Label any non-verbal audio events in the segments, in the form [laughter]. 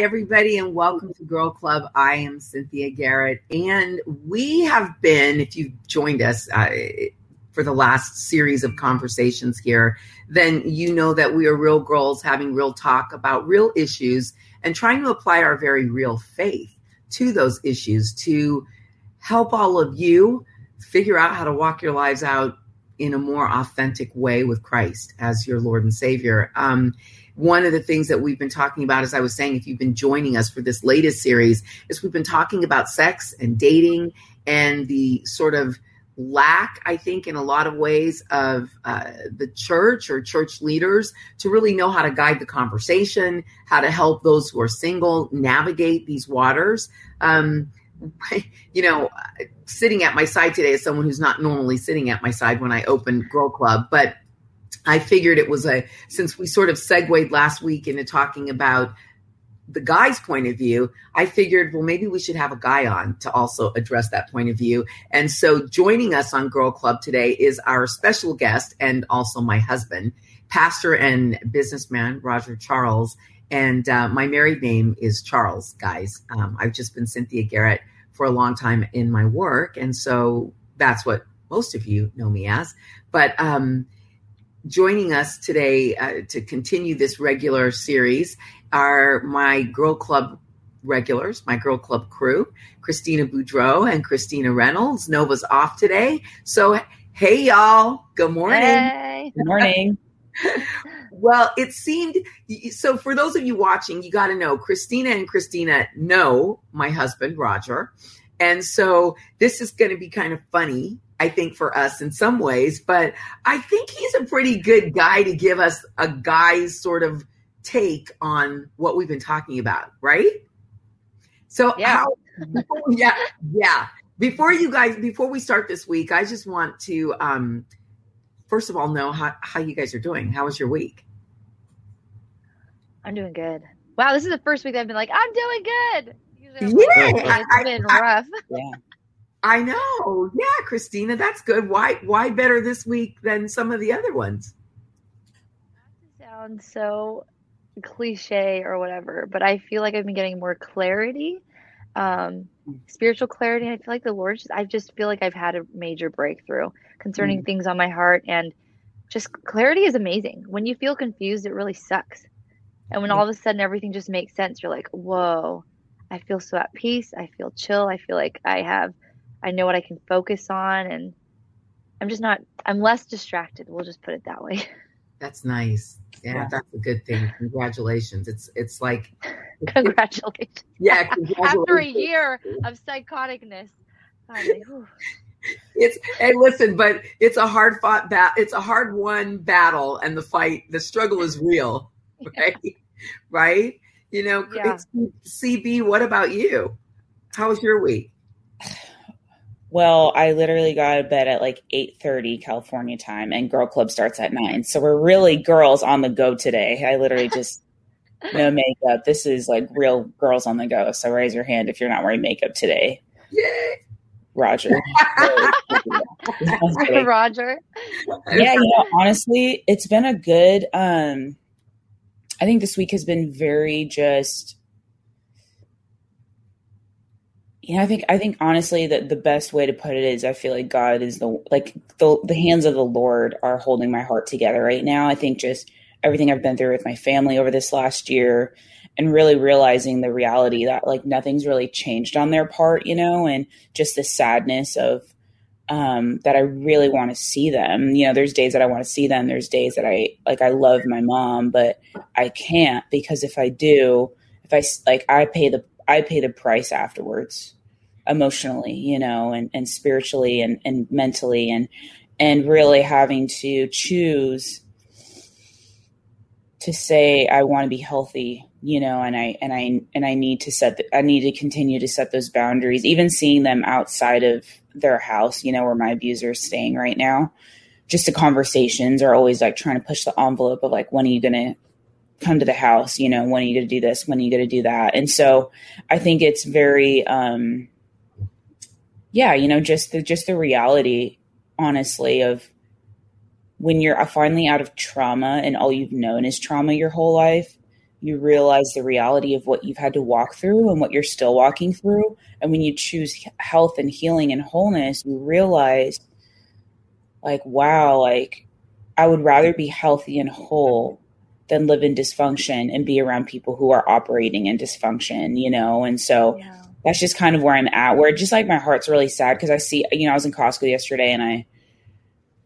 Everybody, and welcome to Girl Club. I am Cynthia Garrett, and we have been, if you've joined us uh, for the last series of conversations here, then you know that we are real girls having real talk about real issues and trying to apply our very real faith to those issues to help all of you figure out how to walk your lives out in a more authentic way with Christ as your Lord and Savior. Um, one of the things that we've been talking about, as I was saying, if you've been joining us for this latest series, is we've been talking about sex and dating and the sort of lack, I think, in a lot of ways of uh, the church or church leaders to really know how to guide the conversation, how to help those who are single navigate these waters. Um, [laughs] you know, sitting at my side today is someone who's not normally sitting at my side when I open Girl Club, but I figured it was a since we sort of segued last week into talking about the guy's point of view, I figured, well, maybe we should have a guy on to also address that point of view. And so joining us on Girl Club today is our special guest and also my husband, pastor and businessman Roger Charles. And uh, my married name is Charles, guys. Um, I've just been Cynthia Garrett for a long time in my work. And so that's what most of you know me as. But um, joining us today uh, to continue this regular series are my Girl Club regulars, my Girl Club crew, Christina Boudreau and Christina Reynolds. Nova's off today. So, hey, y'all. Good morning. Hey. Good morning. [laughs] well, it seemed so for those of you watching, you got to know Christina and Christina know my husband, Roger. And so this is going to be kind of funny I think, for us in some ways. But I think he's a pretty good guy to give us a guy's sort of take on what we've been talking about, right? So, yeah. How, [laughs] yeah, yeah. Before you guys, before we start this week, I just want to, um, first of all, know how, how you guys are doing. How was your week? I'm doing good. Wow, this is the first week I've been like, I'm doing good. Usually yeah, it's I, been I, rough. Yeah. I know. Yeah, Christina, that's good. Why why better this week than some of the other ones? Sounds so cliche or whatever, but I feel like I've been getting more clarity, um, spiritual clarity. I feel like the Lord, just, I just feel like I've had a major breakthrough concerning mm. things on my heart, and just clarity is amazing. When you feel confused, it really sucks, and when mm. all of a sudden everything just makes sense, you're like, whoa. I feel so at peace. I feel chill. I feel like I have I know what I can focus on and I'm just not I'm less distracted. We'll just put it that way. [laughs] That's nice. Yeah, yeah. that's a good thing. Congratulations. It's it's like [laughs] congratulations. [laughs] yeah, congratulations. After a year of psychoticness. it's hey listen, but it's a hard fought bat it's a hard won battle and the fight the struggle is real. Right? Yeah. right? You know, yeah. CB, what about you? How was your week? [sighs] Well, I literally got to bed at like 8:30 California time and girl club starts at 9. So we're really girls on the go today. I literally [laughs] just no makeup. This is like real girls on the go. So raise your hand if you're not wearing makeup today. Yay. Roger. [laughs] Roger. Yeah, you know, honestly, it's been a good um I think this week has been very just yeah, I think I think honestly that the best way to put it is I feel like God is the like the the hands of the Lord are holding my heart together right now. I think just everything I've been through with my family over this last year and really realizing the reality that like nothing's really changed on their part, you know, and just the sadness of um that I really want to see them. You know, there's days that I want to see them, there's days that I like I love my mom, but I can't because if I do, if I like I pay the I pay the price afterwards emotionally, you know, and, and spiritually and, and mentally and and really having to choose to say I want to be healthy, you know, and I and I and I need to set the, I need to continue to set those boundaries, even seeing them outside of their house, you know, where my abuser is staying right now. Just the conversations are always like trying to push the envelope of like when are you gonna come to the house, you know, when are you gonna do this, when are you gonna do that? And so I think it's very um yeah, you know, just the just the reality, honestly, of when you're uh, finally out of trauma and all you've known is trauma your whole life, you realize the reality of what you've had to walk through and what you're still walking through. And when you choose health and healing and wholeness, you realize, like, wow, like, I would rather be healthy and whole than live in dysfunction and be around people who are operating in dysfunction, you know? And so yeah. That's just kind of where I'm at, where just like my heart's really sad because I see, you know, I was in Costco yesterday and I,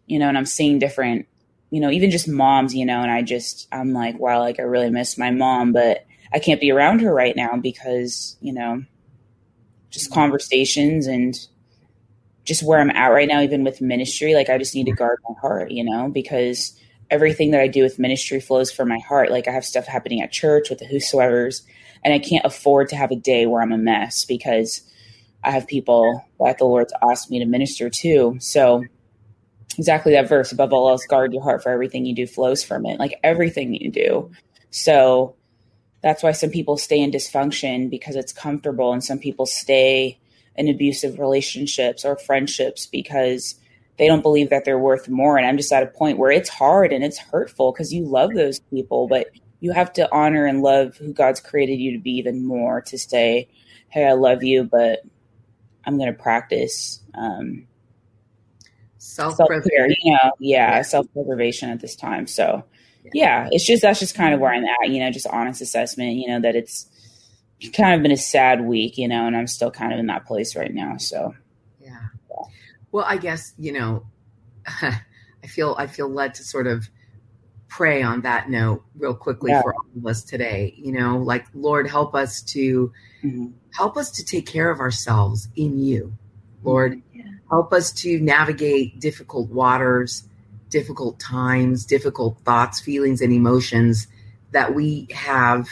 you know, and I'm seeing different you know, even just moms, you know, and I just, I'm like, wow, like I really miss my mom, but I can't be around her right now because, you know, just conversations and just where I'm at right now, even with ministry, like I just need to guard my heart, you know, because everything that I do with ministry flows from my heart. Like I have stuff happening at church with the whosoever's, and I can't afford to have a day where I'm a mess because I have people that the Lord's asked me to minister to. So, exactly that verse above all else guard your heart for everything you do flows from it. Like everything you do. So that's why some people stay in dysfunction because it's comfortable and some people stay in abusive relationships or friendships because they don't believe that they're worth more. And i'm just at a point where it's hard and it's hurtful because you love those people but you have to honor and love who god's created you to be even more to say hey i love you but i'm going to practice um, self care, you know, yeah, yeah. self preservation at this time. So, yeah. yeah, it's just that's just kind of where I'm at, you know, just honest assessment, you know, that it's kind of been a sad week, you know, and I'm still kind of in that place right now. So, yeah. yeah. Well, I guess, you know, [laughs] I feel I feel led to sort of pray on that note real quickly yeah. for all of us today. You know, like Lord, help us to mm-hmm. help us to take care of ourselves in you. Lord, help us to navigate difficult waters, difficult times, difficult thoughts, feelings, and emotions that we have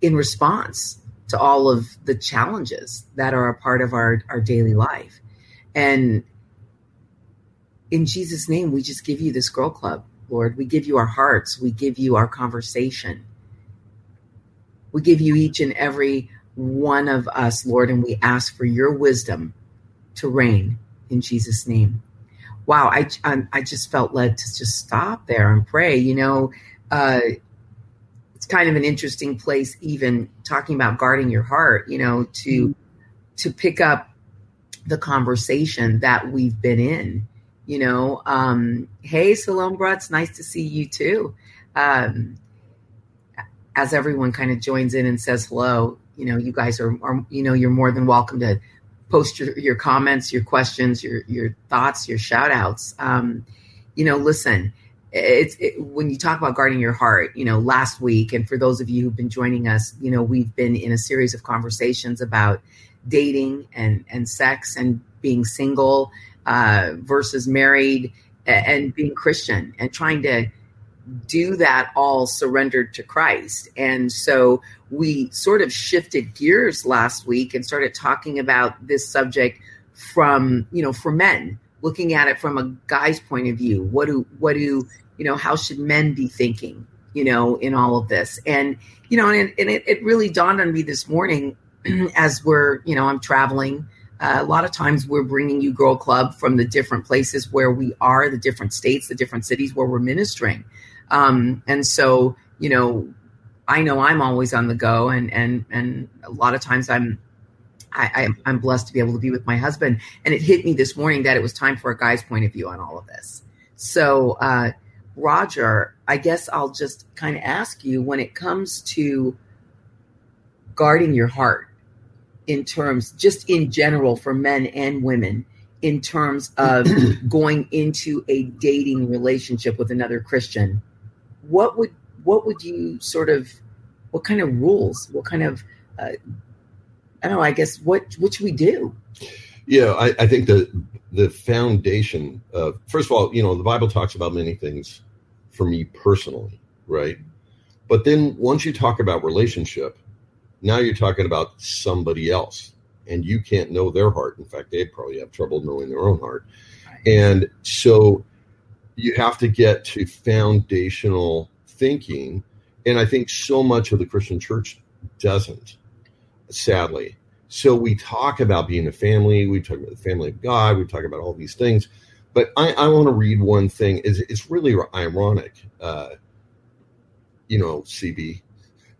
in response to all of the challenges that are a part of our, our daily life. And in Jesus' name, we just give you this girl club, Lord. We give you our hearts. We give you our conversation. We give you each and every one of us, Lord, and we ask for your wisdom to reign in Jesus' name. Wow, I, I, I just felt led to just stop there and pray. You know, uh, it's kind of an interesting place, even talking about guarding your heart. You know, to mm-hmm. to pick up the conversation that we've been in. You know, um, hey, Salome Brutz, nice to see you too. Um, as everyone kind of joins in and says hello, you know, you guys are, are, you know, you're more than welcome to post your, your comments, your questions, your your thoughts, your shout outs. Um, you know, listen, it's it, when you talk about guarding your heart, you know, last week, and for those of you who've been joining us, you know, we've been in a series of conversations about dating and and sex and being single uh, versus married and being Christian and trying to do that all surrendered to Christ. And so we sort of shifted gears last week and started talking about this subject from, you know, for men, looking at it from a guy's point of view. What do, what do, you know, how should men be thinking, you know, in all of this? And, you know, and, and it, it really dawned on me this morning [clears throat] as we're, you know, I'm traveling. Uh, a lot of times we're bringing you Girl Club from the different places where we are, the different states, the different cities where we're ministering. Um, and so, you know, I know I'm always on the go, and and and a lot of times I'm. I, I'm blessed to be able to be with my husband, and it hit me this morning that it was time for a guy's point of view on all of this. So, uh, Roger, I guess I'll just kind of ask you when it comes to guarding your heart in terms, just in general for men and women, in terms of [clears throat] going into a dating relationship with another Christian what would what would you sort of what kind of rules what kind of uh, i don't know i guess what what should we do? Yeah i, I think the the foundation of first of all you know the bible talks about many things for me personally right? But then once you talk about relationship now you're talking about somebody else and you can't know their heart in fact they probably have trouble knowing their own heart and so you have to get to foundational thinking. And I think so much of the Christian church doesn't, sadly. So we talk about being a family, we talk about the family of God, we talk about all these things. But I, I want to read one thing. It's, it's really ironic, uh, you know, CB,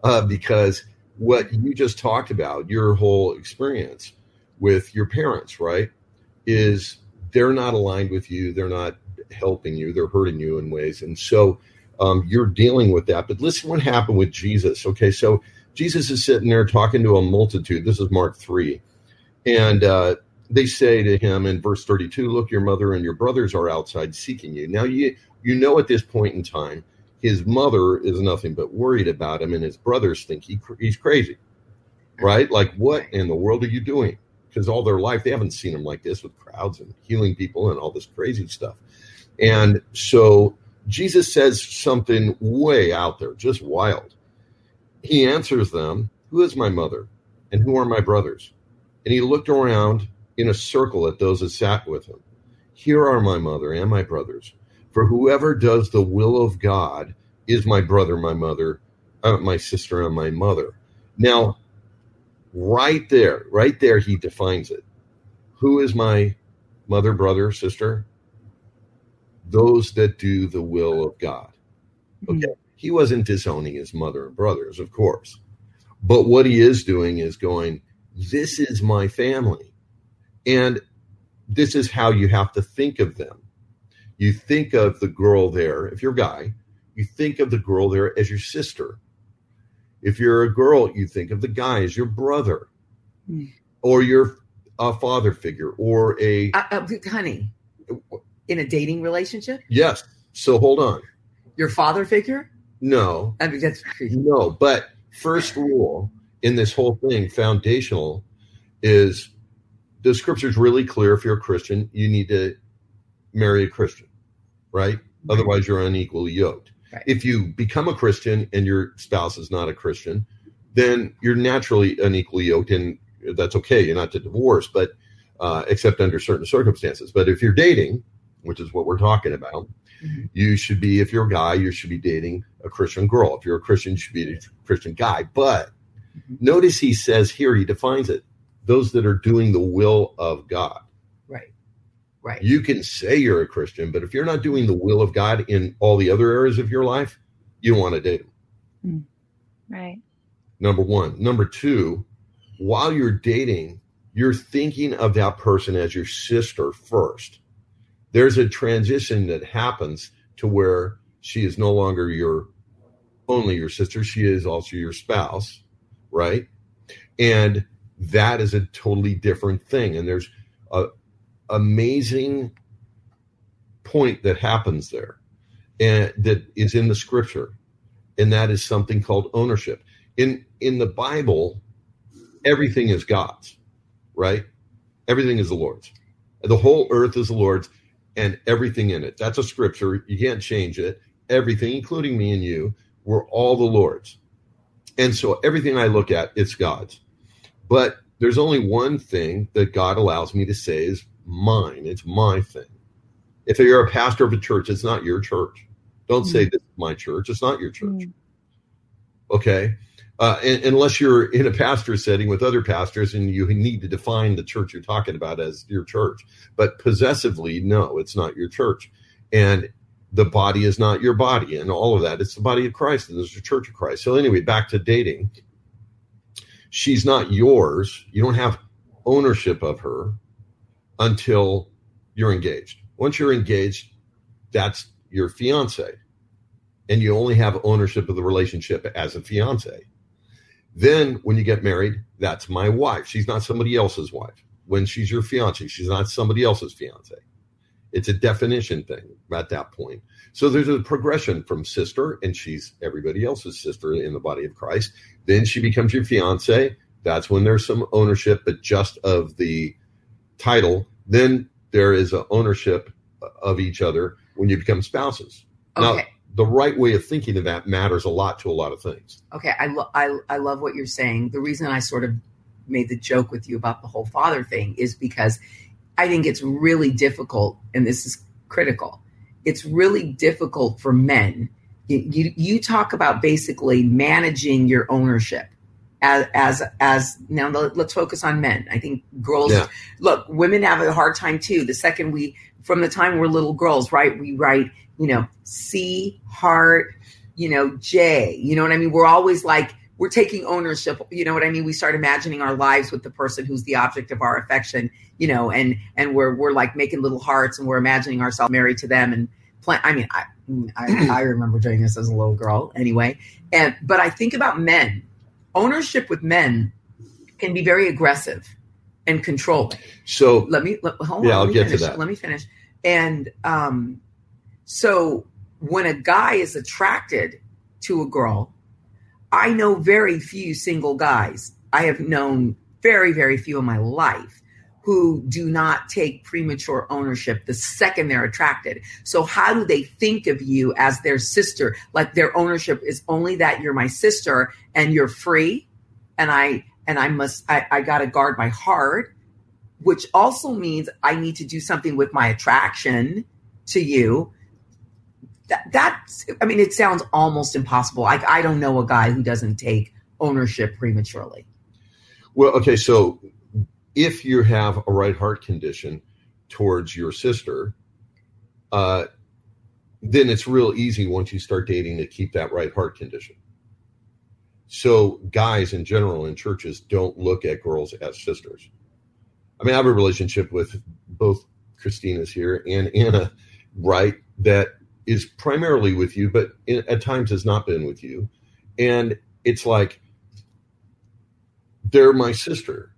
uh, because what you just talked about, your whole experience with your parents, right, is they're not aligned with you. They're not helping you. They're hurting you in ways. And so um, you're dealing with that. But listen what happened with Jesus. Okay, so Jesus is sitting there talking to a multitude. This is Mark 3. And uh, they say to him in verse 32, Look, your mother and your brothers are outside seeking you. Now, you, you know at this point in time, his mother is nothing but worried about him, and his brothers think he, he's crazy, right? Like, what in the world are you doing? Because all their life, they haven't seen him like this with crowds and healing people and all this crazy stuff. And so Jesus says something way out there, just wild. He answers them, Who is my mother? And who are my brothers? And he looked around in a circle at those that sat with him. Here are my mother and my brothers. For whoever does the will of God is my brother, my mother, uh, my sister, and my mother. Now, right there, right there, he defines it. Who is my mother, brother, sister? Those that do the will of God. Okay. Mm-hmm. He wasn't disowning his mother and brothers, of course. But what he is doing is going, This is my family. And this is how you have to think of them. You think of the girl there, if you're a guy, you think of the girl there as your sister. If you're a girl, you think of the guy as your brother mm. or your uh, father figure or a. Uh, uh, honey, in a dating relationship? Yes. So hold on. Your father figure? No. I mean, that's crazy. No, but first rule in this whole thing, foundational, is the scripture's really clear. If you're a Christian, you need to marry a Christian, right? Otherwise, you're unequally yoked. Right. If you become a Christian and your spouse is not a Christian, then you're naturally unequally yoked, and that's okay. You're not to divorce, but uh, except under certain circumstances. But if you're dating, which is what we're talking about, mm-hmm. you should be. If you're a guy, you should be dating a Christian girl. If you're a Christian, you should be a Christian guy. But mm-hmm. notice he says here, he defines it those that are doing the will of God. Right. Right. You can say you're a Christian, but if you're not doing the will of God in all the other areas of your life, you don't want to date them. Hmm. Right. Number one. Number two, while you're dating, you're thinking of that person as your sister first. There's a transition that happens to where she is no longer your only your sister, she is also your spouse, right? And that is a totally different thing. And there's a amazing point that happens there and that is in the scripture. And that is something called ownership. In in the Bible, everything is God's, right? Everything is the Lord's. The whole earth is the Lord's and everything in it. That's a scripture. You can't change it. Everything, including me and you, we're all the Lord's. And so everything I look at, it's God's. But there's only one thing that God allows me to say is mine. It's my thing. If you're a pastor of a church, it's not your church. Don't mm-hmm. say this is my church. It's not your church. Mm-hmm. Okay. Uh, and, unless you're in a pastor setting with other pastors and you need to define the church you're talking about as your church. But possessively, no, it's not your church. And the body is not your body and all of that. It's the body of Christ and there's the church of Christ. So, anyway, back to dating she's not yours. You don't have ownership of her until you're engaged. Once you're engaged, that's your fiance. And you only have ownership of the relationship as a fiance. Then when you get married, that's my wife. She's not somebody else's wife. When she's your fiance, she's not somebody else's fiance. It's a definition thing at that point. So there's a progression from sister, and she's everybody else's sister in the body of Christ. Then she becomes your fiance. That's when there's some ownership, but just of the title. Then there is a ownership of each other when you become spouses. Okay. Now, the right way of thinking of that matters a lot to a lot of things. Okay, I, lo- I, I love what you're saying. The reason I sort of made the joke with you about the whole father thing is because I think it's really difficult, and this is critical. It's really difficult for men. You, you, you talk about basically managing your ownership as as as now let's focus on men. I think girls yeah. look women have a hard time too. The second we from the time we're little girls right we write you know c heart you know j you know what i mean? We're always like we're taking ownership you know what i mean? We start imagining our lives with the person who's the object of our affection you know and and we're we're like making little hearts and we're imagining ourselves married to them and plan i mean i I, I [clears throat] remember doing this as a little girl anyway. And but i think about men ownership with men can be very aggressive and controlling So let me let, hold Yeah, on, I'll get to finish. that. Let me finish. And um, so when a guy is attracted to a girl, I know very few single guys. I have known very, very few in my life who do not take premature ownership the second they're attracted. So how do they think of you as their sister? Like their ownership is only that you're my sister and you're free and I and I must I, I gotta guard my heart which also means I need to do something with my attraction to you. That that's I mean, it sounds almost impossible. Like I don't know a guy who doesn't take ownership prematurely. Well, okay, so if you have a right heart condition towards your sister, uh, then it's real easy once you start dating to keep that right heart condition. So guys in general in churches don't look at girls as sisters. I mean, I have a relationship with both Christina's here and Anna, right? That is primarily with you, but in, at times has not been with you. And it's like, they're my sister.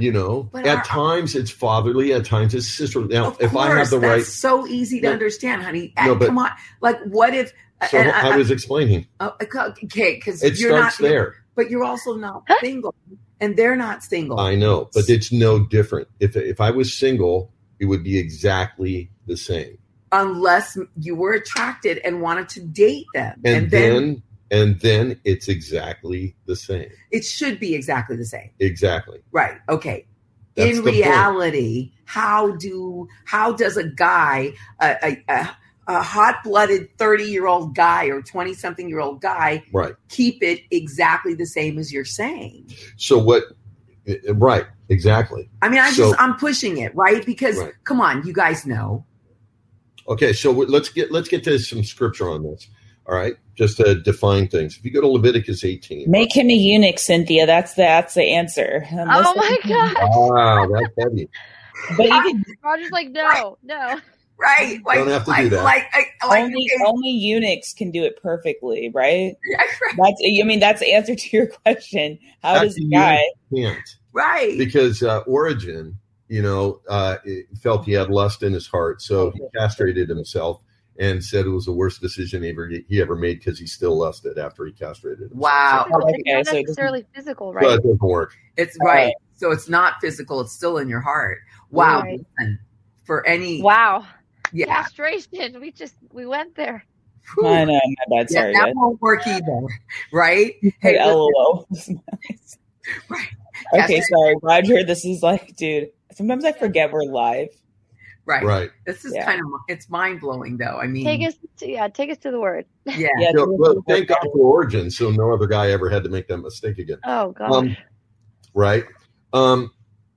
You know, But at our- times it's fatherly, at times it's sister. Now, Of if I have course, the that's right, so easy to No. understand, honey. No, but- come on, like what if? so and I, was explaining, uh, okay, because it you're starts not there. but you're also not single, and they're not single. I know, but it's no different. If if I was single, it would be exactly the same. unless you were attracted and wanted to date them, And, then, and then it's exactly the same. it should be exactly the same. Exactly. Right. Okay. That's in the point. reality, how do how does a guy, a, a, a, a hot blooded thirty year old guy or twenty something year old guy, Right. keep it exactly the same as you're saying? So what? Right. Exactly. I mean, I So- just I'm pushing it right because Right. come on, you guys know. Okay. So let's get let's get to some scripture on this. All right. Just to define things. If you go to Leviticus 18. Make him a eunuch, Cynthia. That's the that's the answer. Unless- Oh my god. Wow, that's heavy. But even Roger's [laughs] like, no, no. Right. Like, Don't have to do that. Like, I- like, only okay, only eunuchs can do it perfectly, right? [laughs] right. That's I mean that's the answer to your [laughs] question. How does Actually, a guy? Can't. right. because uh, Origen, you know, uh, felt he had lust in his heart, so he castrated himself and said it was the worst decision he ever he ever made because he still lusted after he castrated. himself. Wow. It's okay, not so it doesn't- necessarily physical, right? so it doesn't work. It's All right. right. So it's not physical. It's still in your heart. Wow. Right. For any, Wow. yeah, Castration. We just we went there. Whew. I know, my bad. yeah, Sorry, that guys. won't work either, right? Hey, Hey, LOL. Right. [laughs] okay, Yes. sorry, Roger. This is like, dude. Sometimes I forget we're live. Right. Right. This is Yeah. kind of it's mind blowing, though. I mean, Take us to yeah, take us to the word. yeah, [laughs] Yeah, So, so- well, thank God for Origen, so no other guy ever had to make that mistake again. Oh god. Um, right? Um,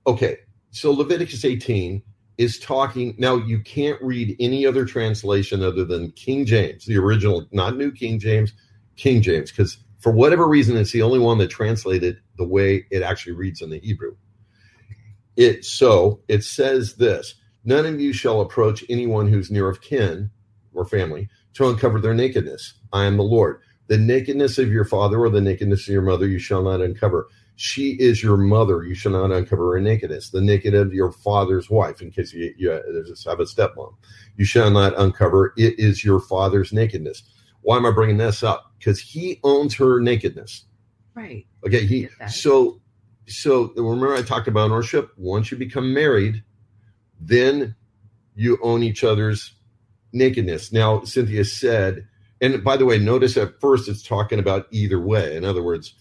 okay, so Leviticus 18 is talking. Now, you can't read any other translation other than King James, the original, not New King James, King James, because for whatever reason, it's the only one that translated the way it actually reads in the Hebrew. It so it says this: None of you shall approach anyone who's near of kin or family to uncover their nakedness. I am the Lord. The nakedness of your father or the nakedness of your mother you shall not uncover. She is your mother. You shall not uncover her nakedness. The naked of your father's wife, in case you, you just have a stepmom, you shall not uncover. It is your father's nakedness. Why am I bringing this up? Because he owns her nakedness. right. Okay, he so so remember I talked about ownership. Once you become married, then you own each other's nakedness. Now, Cynthia said, and by the way, notice at first it's talking about either way. In other words,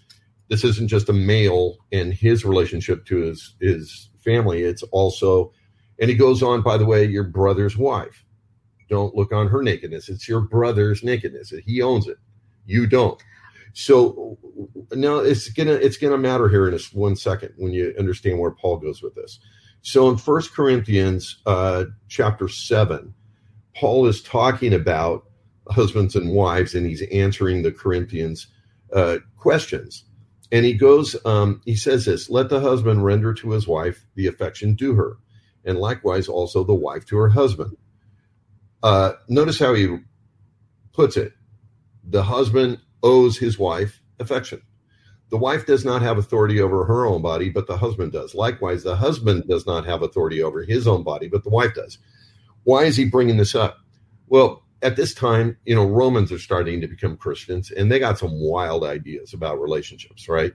this isn't just a male and his relationship to his his family. It's also, and he goes on. By the way, your brother's wife. Don't look on her nakedness. It's your brother's nakedness. He owns it. You don't. So now it's gonna it's gonna matter here in one second when you understand where Paul goes with this. So in First Corinthians uh, chapter seven, Paul is talking about husbands and wives, and he's answering the Corinthians uh, questions. And he goes, um, he says this let the husband render to his wife the affection due her, and likewise also the wife to her husband. Uh, notice how he puts it the husband owes his wife affection. The wife does not have authority over her own body, but the husband does. Likewise, the husband does not have authority over his own body, but the wife does. Why is he bringing this up? Well, at this time, you know, Romans are starting to become Christians and they got some wild ideas about relationships, right?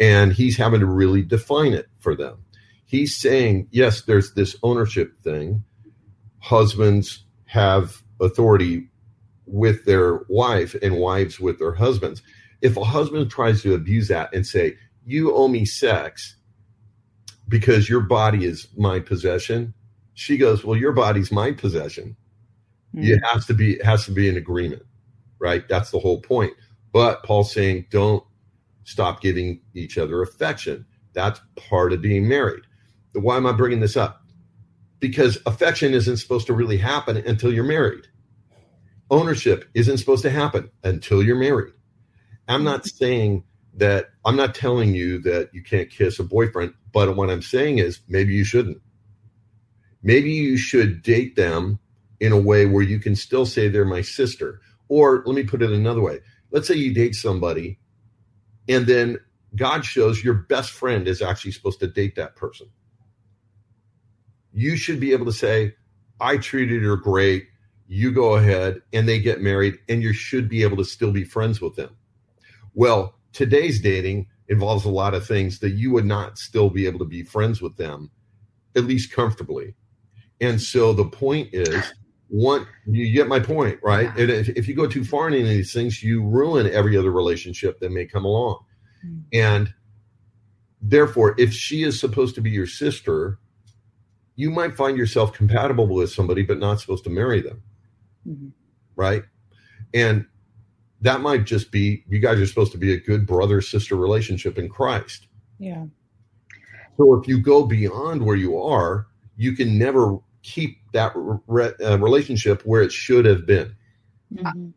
And he's having to really define it for them. He's saying, yes, there's this ownership thing. Husbands have authority with their wife and wives with their husbands. If a husband tries to abuse that and say, you owe me sex because your body is my possession, she goes, well, your body's my possession Mm-hmm. It has to be it has to be an agreement, right? That's the whole point. But Paul's saying don't stop giving each other affection. That's part of being married. Why am I bringing this up? Because affection isn't supposed to really happen until you're married. Ownership isn't supposed to happen until you're married. I'm not saying that I'm not telling you that you can't kiss a boyfriend, but what I'm saying is maybe you shouldn't. Maybe you should date them in a way where you can still say they're my sister. Or let me put it another way. Let's say you date somebody and then God shows your best friend is actually supposed to date that person. You should be able to say, I treated her great. You go ahead and they get married, and you should be able to still be friends with them. Well, today's dating involves a lot of things that you would not still be able to be friends with them, at least comfortably. And so the point is one you get my point right and if, if, you go too far in any of these things you ruin every other relationship that may come along mm-hmm. and therefore if she is supposed to be your sister you might find yourself compatible with somebody but not supposed to marry them mm-hmm. right and that might just be you guys are supposed to be a good brother sister relationship in christ yeah so if you go beyond where you are you can never keep that re- uh, relationship where it should have been. Mm-hmm.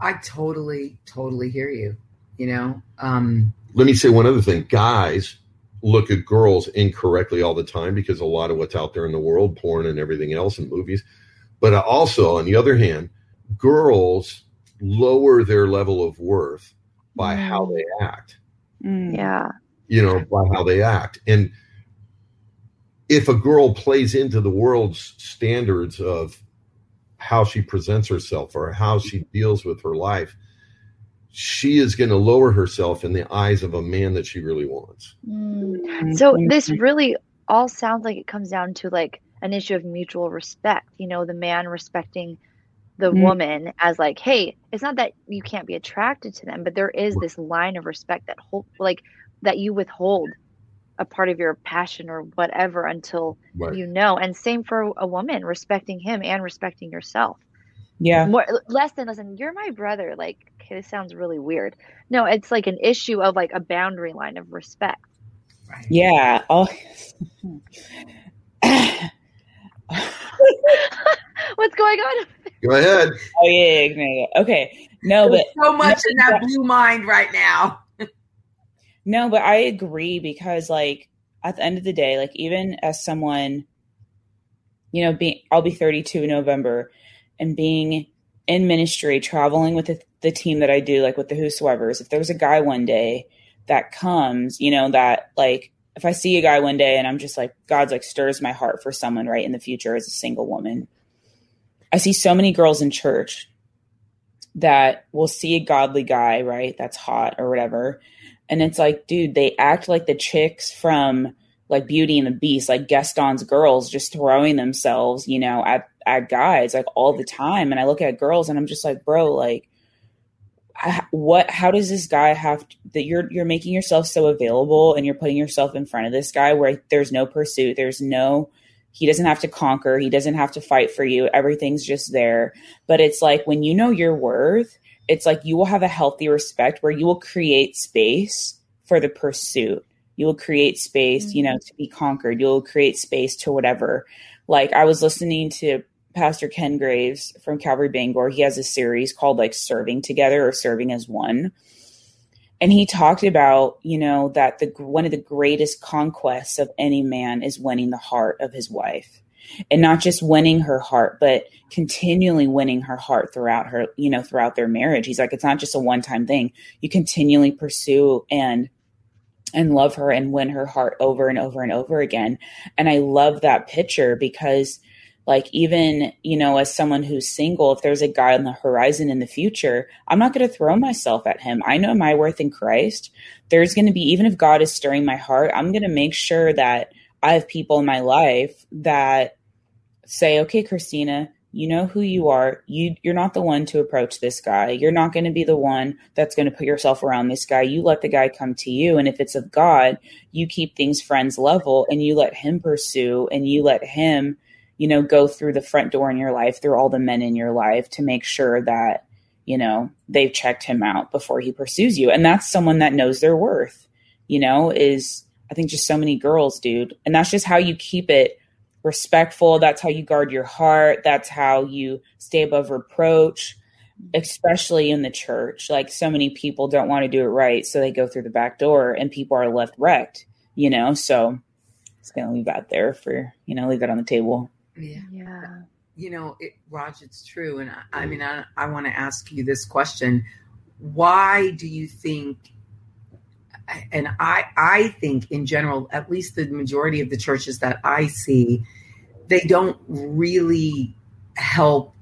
I, I, totally, totally hear you. You know, um, let me say one other thing. Guys look at girls incorrectly all the time because a lot of what's out there in the world, porn and everything else, and movies. But also, on the other hand, girls lower their level of worth by mm. how they act. Mm. Yeah. You know, by how they act. And if a girl plays into the world's standards of how she presents herself or how she deals with her life, she is going to lower herself in the eyes of a man that she really wants. Mm. So this really all sounds like it comes down to like an issue of mutual respect. You know, the man respecting the mm. woman as like, hey, it's not that you can't be attracted to them, but there is this line of respect that hold like that you withhold a part of your passion or whatever until right. you know. And same for a woman, respecting him and respecting yourself. Yeah. More less than listen, you're my brother. Like, okay, this sounds really weird. No, it's like an issue of like a boundary line of respect. Yeah. Oh. [laughs] [laughs] What's going on? Go ahead. Oh yeah, yeah, Okay. No, There's but so much in that blue mind right now. No, but I agree because like at the end of the day, like even as someone, you know, being I'll be 32 in November and being in ministry, traveling with the, the team that I do, like with the Whosoever's, if there's a guy one day that comes, you know, that like if I see a guy one day and I'm just like, God's like stirs my heart for someone right in the future as a single woman. I see so many girls in church that will see a godly guy, right? That's hot or whatever. And it's like, dude, they act like the chicks from like Beauty and the Beast, like Gaston's girls, just throwing themselves, you know, at at guys like all the time. And I look at girls and I'm just like, bro, like, what? How does this guy have to, that? You're you're making yourself so available and you're putting yourself in front of this guy where there's no pursuit, there's no. He doesn't have to conquer. He doesn't have to fight for you. Everything's just there. But it's like when you know your worth it's like you will have a healthy respect where you will create space for the pursuit. You will create space, mm-hmm. you know, to be conquered. You'll create space to whatever. Like I was listening to Pastor Ken Graves from Calvary Bangor. He has a series called like Serving Together or Serving as One. and he talked about you know that the one of the greatest conquests of any man is winning the heart of his wife and not just winning her heart but continually winning her heart throughout her you know throughout their marriage he's like it's not just a one time thing you continually pursue and and love her and win her heart over and over and over again and i love that picture because like even you know as someone who's single if there's a guy on the horizon in the future i'm not going to throw myself at him. I know my worth in christ. There's going to be even if god is stirring my heart i'm going to make sure that i have people in my life that say okay christina you know who you are. You you're not the one to approach this guy. You're not going to be the one that's going to put yourself around this guy. You let the guy come to you and if it's of god you keep things friends level and you let him pursue and you let him you know, go through the front door in your life, through all the men in your life to make sure that, you know, they've checked him out before he pursues you. And that's someone that knows their worth, you know, is I think just so many girls, dude. And that's just how you keep it respectful. That's how you guard your heart. That's how you stay above reproach, especially in the church. Like so many people don't want to do it right. So they go through the back door and people are left wrecked, you know? So it's going to leave that there for, you know, leave that on the table. Yeah. Yeah. You know, it, Raj, it's true. And I, I mean, I, I want to ask you this question. Why do you think, and I, I think in general, at least the majority of the churches that I see, they don't really help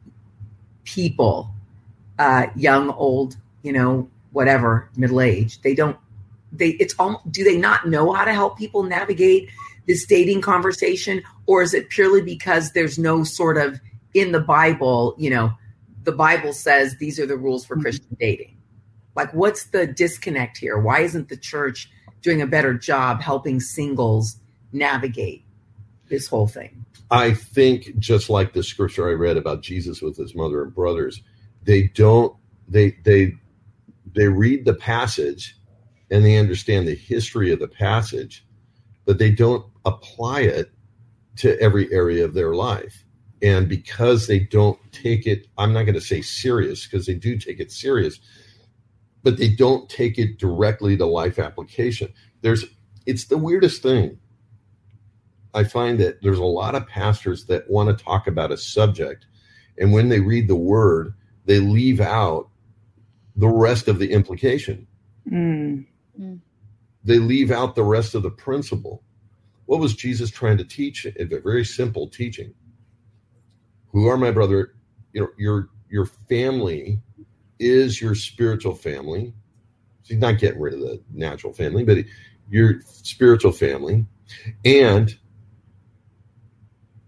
people, uh, young, old, you know, whatever, middle age. They don't, they, it's all, do they not know how to help people navigate this dating conversation or is it purely because there's no sort of in the bible you know the bible says these are the rules for mm-hmm. christian dating? Like what's the disconnect here? Why isn't the church doing a better job helping singles navigate this whole thing? I think just like the scripture i read about jesus with his mother and brothers they don't they they they read the passage and they understand the history of the passage but they don't apply it to every area of their life. And because they don't take it, I'm not going to say serious because they do take it serious, but they don't take it directly to life application. There's, it's the weirdest thing. I find that there's a lot of pastors that want to talk about a subject, and when they read the word, they leave out the rest of the implication. Mm. They leave out the rest of the principle. What was Jesus trying to teach? A very simple teaching. Who are my brother? You know, your your family is your spiritual family. So he's not getting rid of the natural family, but your spiritual family, and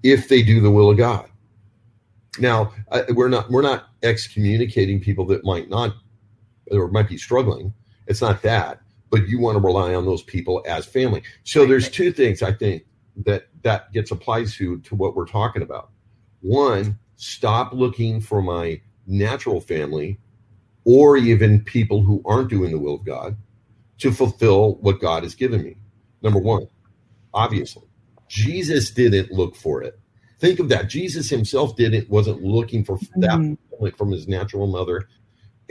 if they do the will of God. Now, we're not we're not excommunicating people that might not or might be struggling. It's not that but you want to rely on those people as family. So there's two things I think that that gets applied to to what we're talking about. One, stop looking for my natural family or even people who aren't doing the will of God to fulfill what God has given me. Number 1, obviously. Jesus didn't look for it. Think of that. Jesus himself didn't wasn't looking for that mm-hmm. from his natural mother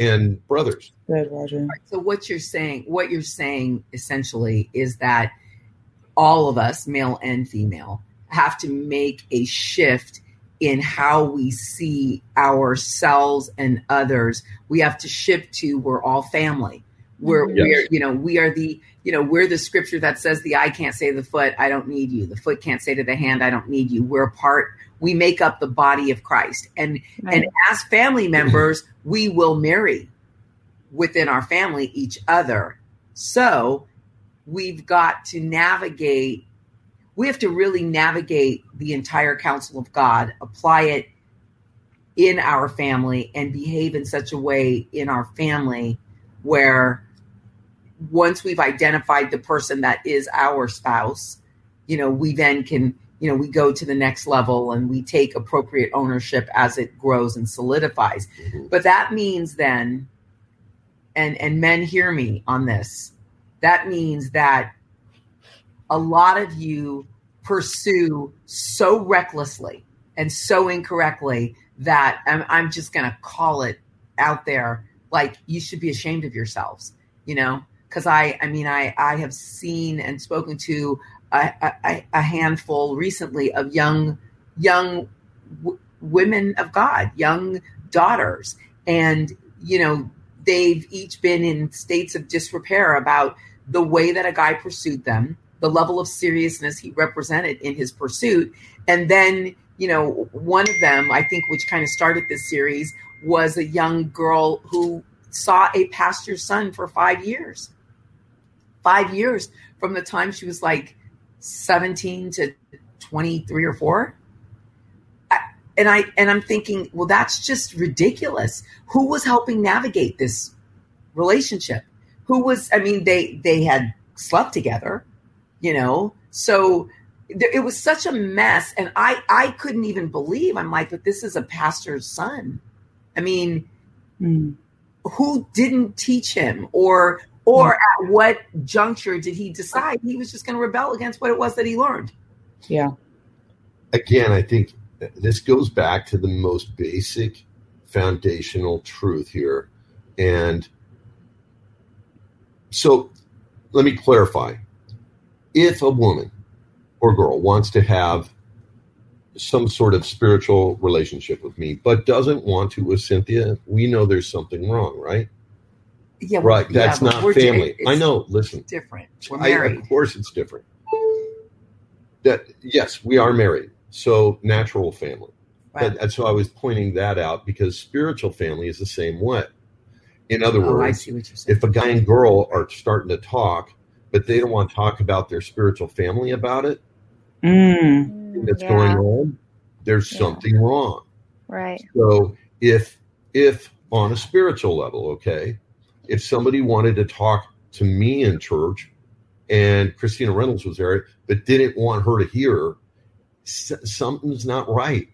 and brothers. Good, Roger. So what you're saying, what you're saying essentially is that all of us, male and female, have to make a shift in how we see ourselves and others. We have to shift to we're all family. We're mm-hmm. yes. we're you know we are the you know we're the scripture that says the eye can't say to the foot I don't need you. The foot can't say to the hand I don't need you. We're a part we make up the body of Christ. And right. and as family members, we will marry within our family each other. So we've got to navigate we have to really navigate the entire counsel of God, apply it in our family and behave in such a way in our family where once we've identified the person that is our spouse, you know, we then can you know we go to the next level and we take appropriate ownership as it grows and solidifies mm-hmm. but that means then and and men hear me on this that means that a lot of you pursue so recklessly and so incorrectly that I'm, I'm just going to call it out there like you should be ashamed of yourselves you know because I, I mean, I, I have seen and spoken to a, a, a handful recently of young, young w- women of God, young daughters, and you know, they've each been in states of disrepair about the way that a guy pursued them, the level of seriousness he represented in his pursuit, and then you know, one of them, I think, which kind of started this series, was a young girl who saw a pastor's son for five years. Five years from the time she was like 17 to 23 or four. And I and I'm thinking, well, that's just ridiculous. Who was helping navigate this relationship? Who was? I mean, they they had slept together, you know. So it was such a mess and i i couldn't even believe i'm like but this is a pastor's son i mean mm. who didn't teach him or or at what juncture did he decide he was just going to rebel against what it was that he learned? Yeah. Again i think this goes back to the most basic foundational truth here. And so let me clarify. If a woman or girl wants to have some sort of spiritual relationship with me, but doesn't want to with Cynthia, we know there's something wrong, right? Yeah, right. That's yeah, not family. I know. Listen, different. We're married. I, of course, it's different. That yes, we are married, so natural family. Right. But, so I was pointing that out because spiritual family is the same way. In other oh, words, if a guy and girl are starting to talk, but they don't want to talk about their spiritual family about it, mm. that's yeah. going on, there's yeah. something wrong. Right. So if if on a spiritual level, okay, if somebody wanted to talk to me in church and Christina Reynolds was there, but didn't want her to hear, something's not right.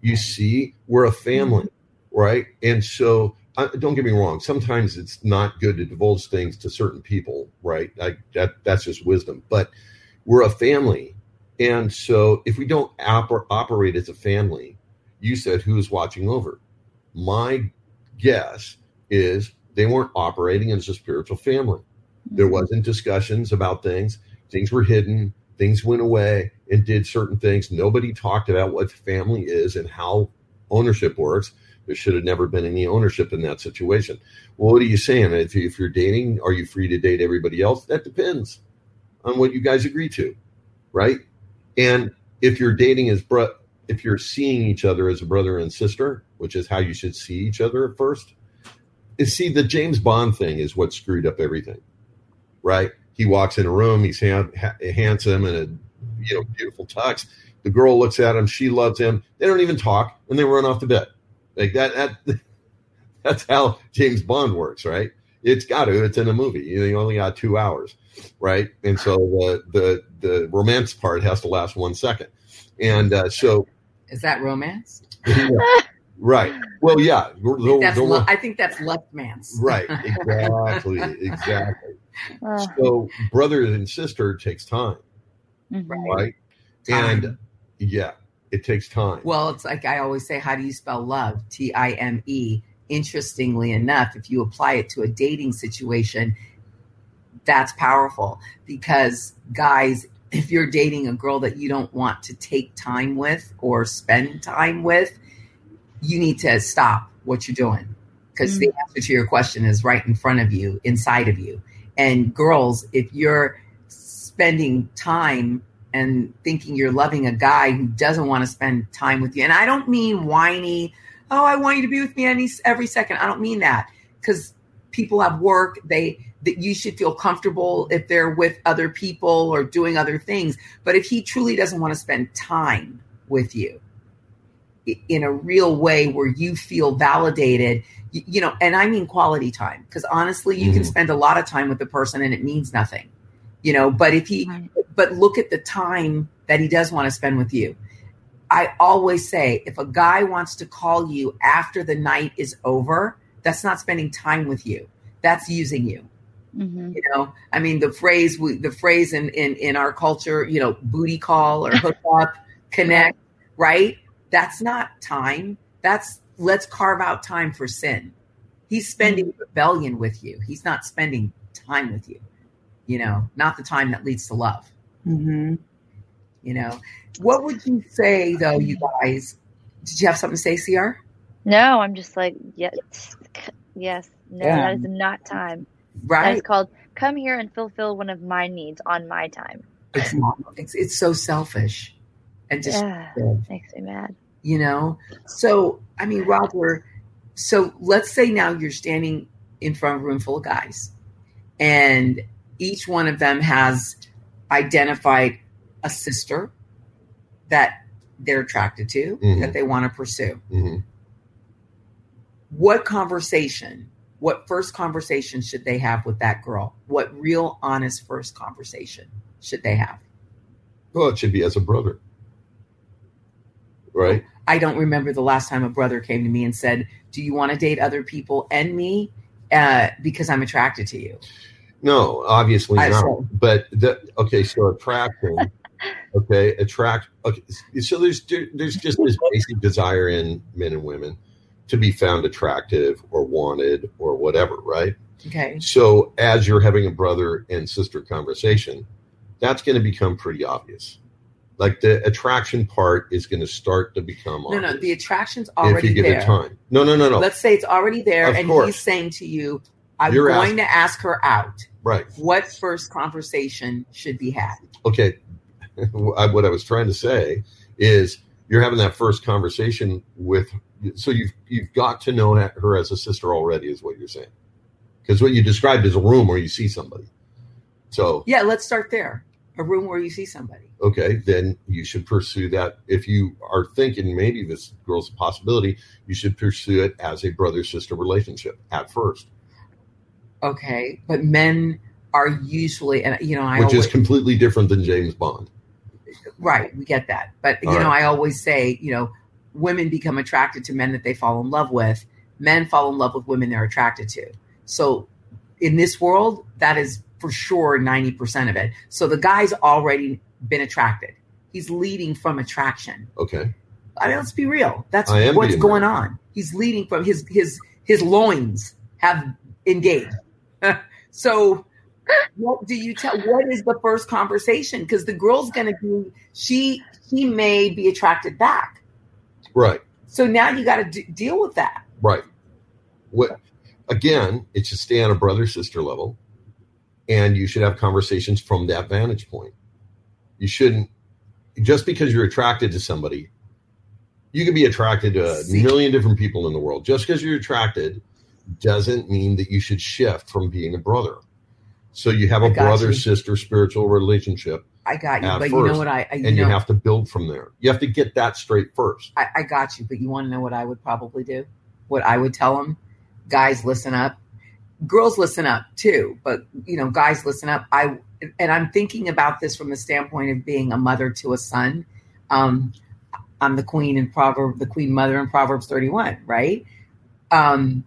You see, we're a family, right? And so, don't get me wrong. Sometimes it's not good to divulge things to certain people, right? That that's just wisdom. But we're a family, and so, if we don't oper- operate as a family, you said who's watching over? My guess is they weren't operating as a spiritual family. There mm-hmm. wasn't discussions about things. Things were hidden. Things went away and did certain things. Nobody talked about what family is and how ownership works. There should have never been any ownership in that situation. Well, what are you saying? If, if you're dating, are you free to date everybody else? That depends on what you guys agree to, right? And if you're dating as bro, if you're seeing each other as a brother and sister, which is how you should see each other at first, see the James Bond thing is what screwed up everything, right? He walks in a room, he's hand, ha- handsome and a you know beautiful tux. The girl looks at him, she loves him. They don't even talk, and they run off to bed. Like that. That [laughs] that's how James Bond works, right? It's got to. It's in a movie. You only got two hours right? And so the the the romance part has to last one second, and uh, so is that romance? Yeah, [laughs] right. Well, yeah. The, I, think the, lo- I think that's left man's. Right. Exactly. [laughs] exactly. Uh, so brother and sister takes time, mm-hmm. right? Time. And yeah, it takes time. Well, it's like I always say, how do you spell love? T I M E. Interestingly enough, if you apply it to a dating situation, that's powerful because guys if you're dating a girl that you don't want to take time with or spend time with you need to stop what you're doing because mm-hmm. the answer to your question is right in front of you inside of you and girls if you're spending time and thinking you're loving a guy who doesn't want to spend time with you and i don't mean whiny oh i want you to be with me any every second i don't mean that because people have work they that you should feel comfortable if they're with other people or doing other things. But if he truly doesn't want to spend time with you in a real way where you feel validated, you, you know, and I mean quality time, because honestly, you mm-hmm. can spend a lot of time with the person and it means nothing, you know, but if he, right. but look at the time that he does want to spend with you. I always say if a guy wants to call you after the night is over, that's not spending time with you. That's using you. Mm-hmm. You know, I mean, the phrase we, the phrase in, in in our culture, you know, booty call or hook up, connect, right? That's not time. That's let's carve out time for sin. He's spending mm-hmm. rebellion with you. He's not spending time with you. You know, not the time that leads to love. Mm-hmm. You know, what would you say though, you guys? Did you have something to say, CR? No, I'm just like, yes, yes, no, Yeah. that is not time. That Right? is called come here and fulfill one of my needs on my time. It's, it's it's so selfish and just Yeah, makes me mad. you know. So I mean, Roger. So let's say now you're standing in front of a room full of guys, and each one of them has identified a sister that they're attracted to Mhm. that they want to pursue. Mhm. what conversation what first conversation should they have with that girl what real honest first conversation should they have Well, it should be as a brother, right? i don't remember the last time a brother came to me and said do you want to date other people and me uh, because i'm attracted to you No, obviously I not. But the, okay, so attraction. okay, attract. Okay, so there's there's just this basic desire in men and women to be found attractive or wanted or whatever, right? okay So as you're having a brother and sister conversation, that's going to become pretty obvious. Like the attraction part is going to start to become no no obvious the attraction's already if you give there it time. No, no, no, no. let's say it's already there Of and course. he's saying to you i'm You're going asking- to ask her out right. what first conversation should be had okay [laughs] what i was trying to say is you're having that first conversation with so you've you've got to know her as a sister already is what you're saying because what you described is a room where you see somebody so yeah let's start there a room where you see somebody okay then you should pursue that if you are thinking maybe this girl's a possibility you should pursue it as a brother sister relationship at first Okay, but men are usually, and you know, I which always, is completely different than james bond right. We get that, but you All know, right. I always say, you know, women become attracted to men that they fall in love with. Men fall in love with women they're attracted to. So, in this world, that is for sure ninety percent of it. So the guy's already been attracted. He's leading from attraction. okay I mean, let's be real. That's what's going real. on. He's leading from his his his loins have engaged. [laughs] so, what do you tell? What is the first conversation? Because the girl's going to be she she may be attracted back. right So now you got to d- deal with that. Right. What again, it should stay on a brother sister level and you should have conversations from that vantage point. You shouldn't just because you're attracted to somebody, you can be attracted to a million different people in the world. Just because you're attracted doesn't mean that you should shift from being a brother. So you have a brother you. sister spiritual relationship I got you, but you know what I, I you and know you have to build from there. You have to get that straight first. I, I got you, but you want to know what I would probably do? What I would tell them? Guys, listen up. Girls, listen up too. But you know, guys, listen up. I and I'm thinking about this from the standpoint of being a mother to a son. Um, I'm the queen in Proverb, the queen mother in Proverbs 31, right? Um,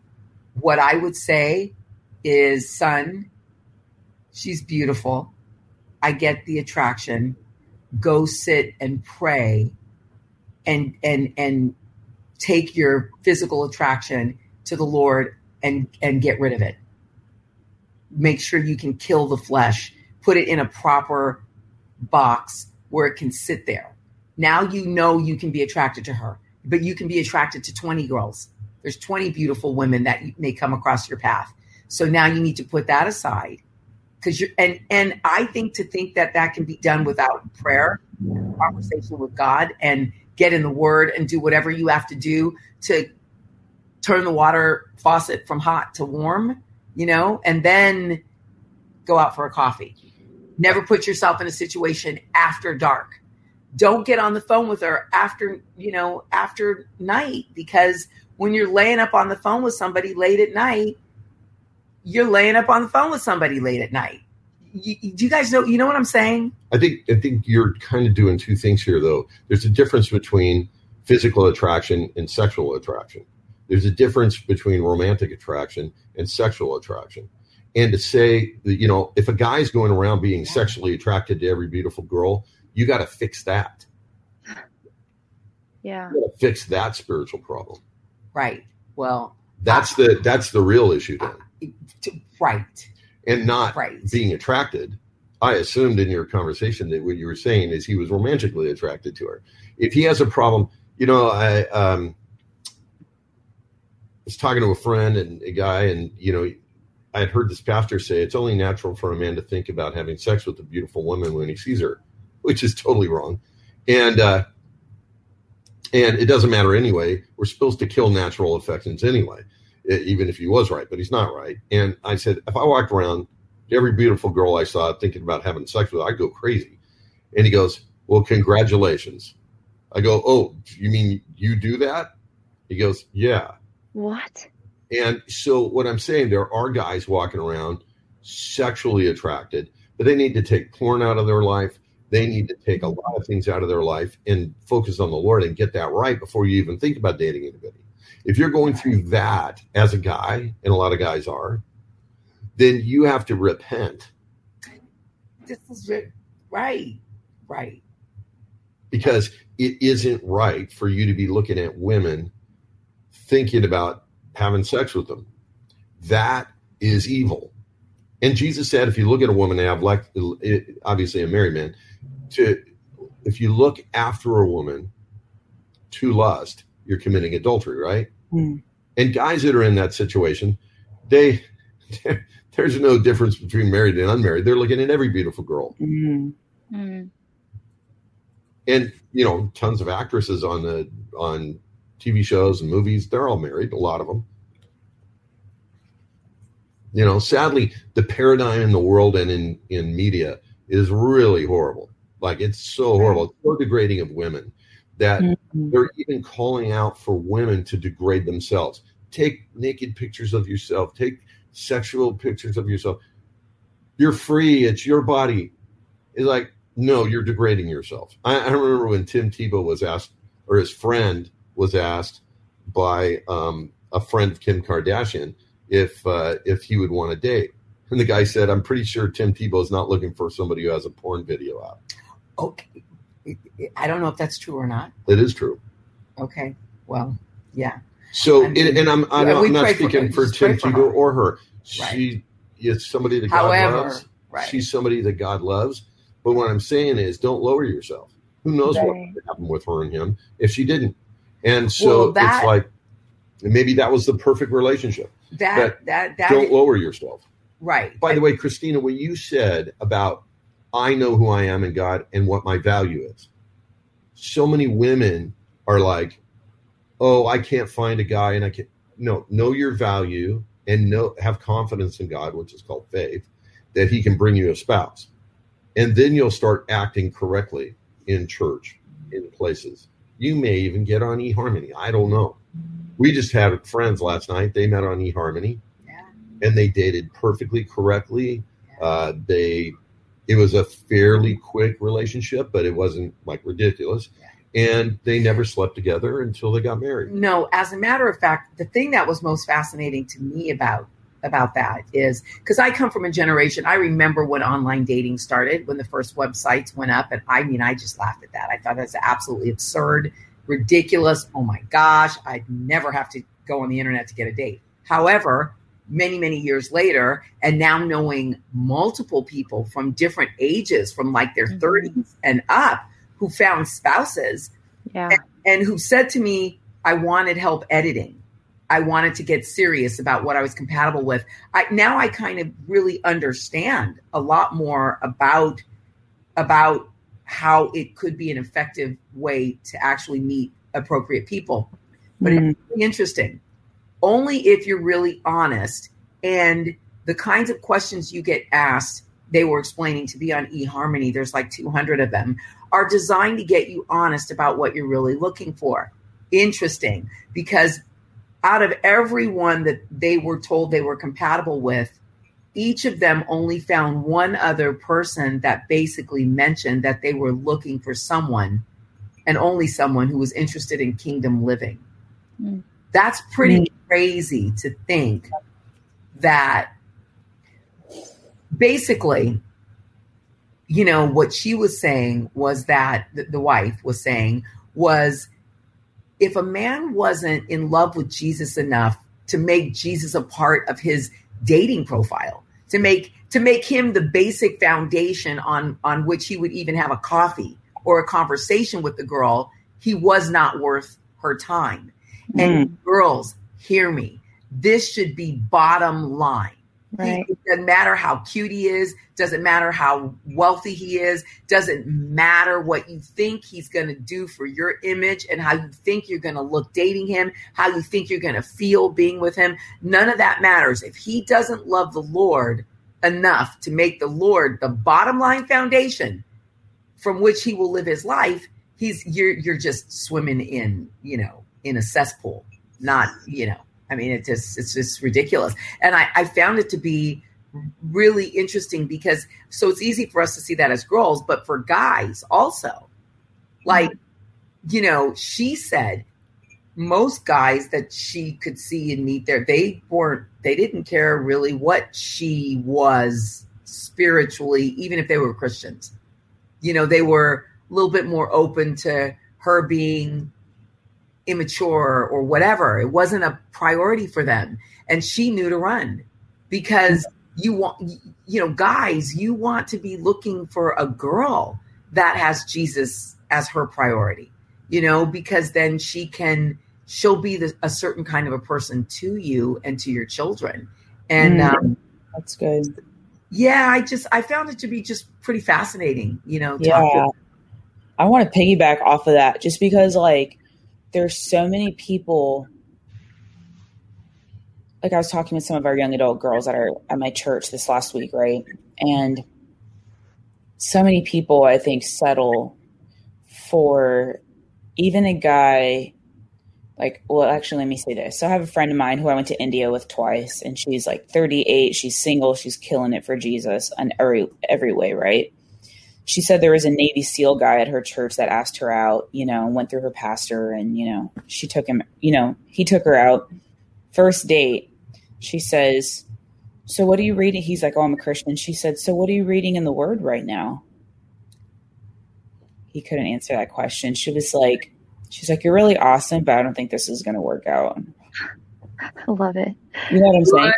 what I would say is, son, she's beautiful. I get the attraction. Go sit and pray and and and take your physical attraction to the Lord and and get rid of it. Make sure you can kill the flesh, put it in a proper box where it can sit there. Now you know you can be attracted to her, but you can be attracted to 20 girls. There's 20 beautiful women that may come across your path. So now you need to put that aside because you're and and I think to think that that can be done without prayer, conversation with God, and get in the Word and do whatever you have to do to turn the water faucet from hot to warm, you know, and then go out for a coffee. Never put yourself in a situation after dark. Don't get on the phone with her after, you know, after night because when you're laying up on the phone with somebody late at night, you're laying up on the phone with somebody late at night. You, do you guys know? You know what I'm saying? I think I think you're kind of doing two things here, though. There's a difference between physical attraction and sexual attraction. There's a difference between romantic attraction and sexual attraction. And to say that, you know, if a guy's going around being sexually attracted to every beautiful girl, you got to fix that. Yeah. You fix that spiritual problem. Right. Well, That's the that's the real issue then. right. and not Right. being attracted. I assumed in your conversation that what you were saying is he was romantically attracted to her. If he has a problem, you know, I um, was talking to a friend and a guy, and you know, I had heard this pastor say it's only natural for a man to think about having sex with a beautiful woman when he sees her, [laughs] which is totally wrong. And uh, and it doesn't matter anyway. We're supposed to kill natural affections anyway, even if he was right, but he's not right. And I said, if I walked around every beautiful girl I saw thinking about having sex with, I'd go crazy. And he goes, well, congratulations. I go, oh, you mean you do that? He goes, yeah. What? And so what I'm saying, there are guys walking around sexually attracted, but they need to take porn out of their life. They need to take a mm-hmm. lot of things out of their life and focus on the Lord and get that right before you even think about dating anybody. If you're going through that as a guy, and a lot of guys are, then you have to repent This is ri- right, right. because it isn't right for you to be looking at women thinking about having sex with them. That is evil. And Jesus said, if you look at a woman, and have like obviously a married man, to if you look after a woman to lust, you're committing adultery, right? Mm. And guys that are in that situation, they [laughs] there's no difference between married and unmarried. They're looking at every beautiful girl Mm. Mm. and you know tons of actresses on the on tv shows and movies they're all married a lot of them you know sadly the paradigm in the world and in in media is really horrible. Like it's so horrible. It's so degrading of women that Mhm. they're even calling out for women to degrade themselves. Take naked pictures of yourself. Take sexual pictures of yourself. You're free. It's your body. It's like no you're degrading yourself. I, I remember when tim tebow was asked or his friend was asked by um, a friend of kim kardashian if uh, if he would want to date and the guy said i'm pretty sure tim Tebow is not looking for somebody who has a porn video out Okay. I don't know if that's true or not. it is true Okay. Well, yeah. So, I mean, and, and I'm, I'm, yeah, I'm not pray for speaking for, Tim for Tebow her. or her. Right. She is somebody that God However, loves. right. She's somebody that God loves. But what I'm saying is, don't lower yourself. Who knows what Right. would happen with her and him if she didn't? And so Well, that- it's like maybe that was the perfect relationship. that that that don't lower yourself. right. By the way, Christina, when you said about I know who I am in God and what my value is. So many women are like, "Oh, I can't find a guy, and I can't." No, know your value and know have confidence in God, which is called faith, that He can bring you a spouse, and then you'll start acting correctly in church, in places. You may even get on eHarmony. I don't know. We just had friends last night. They met on eHarmony yeah. and they dated perfectly correctly. Uh, they it was a fairly quick relationship, but it wasn't like ridiculous. And they never slept together until they got married. No, as a matter of fact, the thing that was most fascinating to me about about that is because I come from a generation. I remember when online dating started, when the first websites went up, and I mean, I just laughed at that. I thought that's absolutely absurd, ridiculous. Oh my gosh, I'd never have to go on the internet to get a date. However, many many years later, and now knowing multiple people from different ages, from like their Mhm. 30s and up, who found spouses Yeah. and who said to me, I wanted help editing. I wanted to get serious about what I was compatible with. I now I kind of really understand a lot more about about how it could be an effective way to actually meet appropriate people. But Mhm. it's really interesting. Only if you're really honest and the kinds of questions you get asked, they were explaining to be on eHarmony, there's like 200 of them, are designed to get you honest about what you're really looking for. Interesting, because out of everyone that they were told they were compatible with, each of them only found one other person that basically mentioned that they were looking for someone and only someone who was interested in kingdom living. Mm. That's pretty crazy to think that basically, you know, what she was saying was that the wife was saying was if a man wasn't in love with Jesus enough to make Jesus a part of his dating profile, to make to make him the basic foundation on on which he would even have a coffee or a conversation with the girl, he was not worth her time. Mm. And girls, hear me. This should be bottom line. Right. It doesn't matter how cute he is, doesn't matter how wealthy he is, doesn't matter what you think he's going to do for your image and how you think you're going to look dating him, how you think you're going to feel being with him. None of that matters. If he doesn't love the Lord enough to make the Lord the bottom line foundation from which he will live his life, he's you're you're just swimming in, you know, in a cesspool, not, you know, I mean, it just it's just ridiculous. And I, I found it to be really interesting because so it's easy for us to see that as girls, but for guys also, like, you know, she said most guys that she could see and meet there, they weren't, they didn't care really what she was spiritually, even if they were Christians. You know, they were a little bit more open to her being immature or whatever. It wasn't a priority for them. And she knew to run because you want, you know, guys, you want to be looking for a girl that has Jesus as her priority, you know, because then she can, she'll be the, a certain kind of a person to you and to your children. And mm, um, that's good. Yeah, I just, I found it to be just pretty fascinating, you know. Yeah. I want to piggyback off of that just because, like, there's so many people like I was talking with some of our young adult girls that are at my church this last week, right? And so many people I think settle for even a guy like well actually let me say this. So I have a friend of mine who I went to India with twice and she's like 38, she's single, she's killing it for Jesus in every every way, right? She said there was a Navy SEAL guy at her church that asked her out, you know, went through her pastor and, you know, she took him, you know, he took her out. First date, she says, So what are you reading? He's like, Oh, I'm a Christian. She said, So what are you reading in the word right now? He couldn't answer that question. She was like, She's like, You're really awesome, but I don't think this is going to work out. I love it. You know what I'm saying?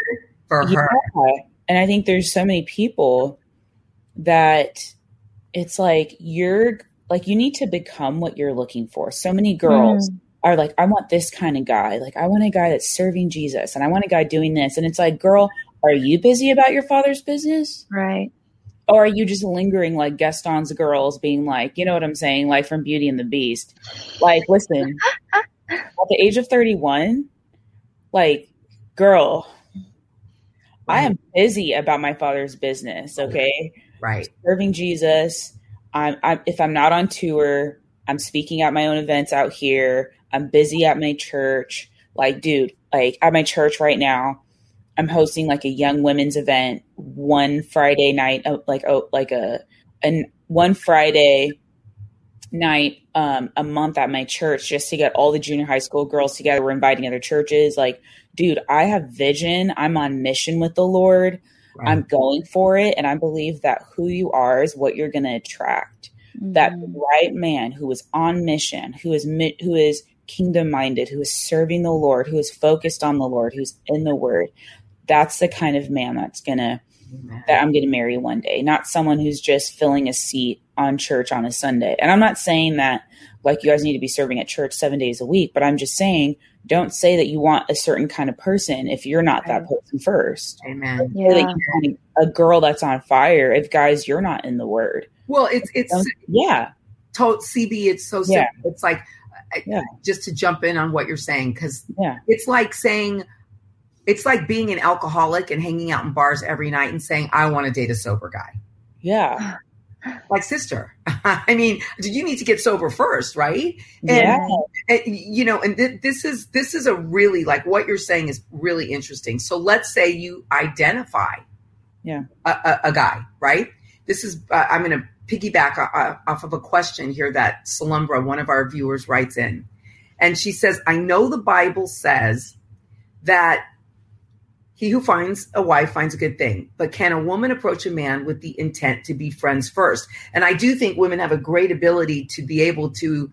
For her. Yeah. And I think there's so many people that it's like you're like you need to become what you're looking for. So many girls mm. are like, I want this kind of guy. Like I want a guy that's serving Jesus and I want a guy doing this. And it's like, girl, are you busy about your father's business? Right. Or are you just lingering like Gaston's girls being like, you know what I'm saying? Like from Beauty and the Beast. Like, listen, [laughs] at the age of 31, like, girl, I am busy about my father's business. Okay right serving jesus I'm, I'm, if i'm not on tour i'm speaking at my own events out here i'm busy at my church like dude like at my church right now i'm hosting like a young women's event one friday night uh, like oh like a and one friday night um, a month at my church just to get all the junior high school girls together. We're inviting other churches. Like, dude, I have vision. I'm on mission with the Lord. Right. I'm going for it. And I believe that who you are is what you're going to attract. Mm-hmm. That right man who is on mission, who is, who is kingdom minded, who is serving the Lord, who is focused on the Lord, who's in the word. That's the kind of man that's going to, that I'm going to marry one day, not someone who's just filling a seat on church on a Sunday. And I'm not saying that like you guys need to be serving at church seven days a week, but I'm just saying don't say that you want a certain kind of person if you're not that person first. Amen. Yeah. a girl that's on fire if guys you're not in the word. Well, it's it's yeah. To, CB, it's so simple. Yeah. It's like yeah. just to jump in on what you're saying because yeah. it's like saying it's like being an alcoholic and hanging out in bars every night and saying I want to date a sober guy. Yeah. [sighs] [sighs] like sister. [laughs] I mean do you need to get sober first right? And, yeah. and, you know and th- this is this is a really like what you're saying is really interesting. So let's say you identify yeah. a, a, a guy right? This is uh, i'm going to piggyback off of a question here that Salumbra, one of our viewers writes in. And she says i know the bible says that he who finds a wife finds a good thing. But can a woman approach a man with the intent to be friends first? And I do think women have a great ability to be able to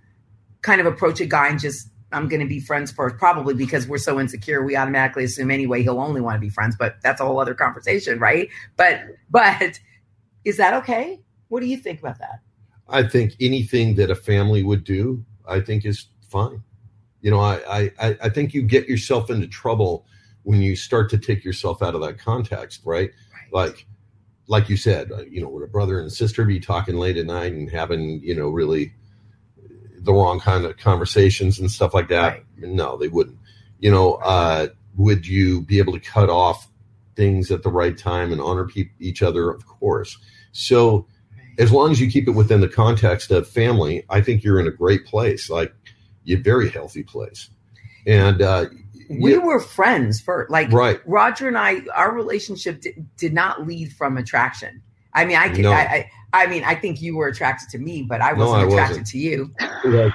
kind of approach a guy and just I'm going to be friends first, probably because we're so insecure. We automatically assume anyway he'll only want to be friends, but that's a whole other conversation, right? But but is that okay? What do you think about that? I think anything that a family would do, I think is fine. You know, I I I think you get yourself into trouble when you start to take yourself out of that context, right? Right. Like like you said, uh, you know, would a brother and sister be talking late at night and having, you know, really the wrong kind of conversations and stuff like that? Right. No, they wouldn't. You know, uh, would you be able to cut off things at the right time and honor pe- each other? Of course. So, as long as you keep it within the context of family, I think you're in a great place, like a very healthy place. And uh, we yeah, were friends for like right, Roger and I. Our relationship did, did not lead from attraction. I mean, I can. No. I, I, I mean, I think you were attracted to me, but I wasn't I attracted wasn't. to you. [laughs]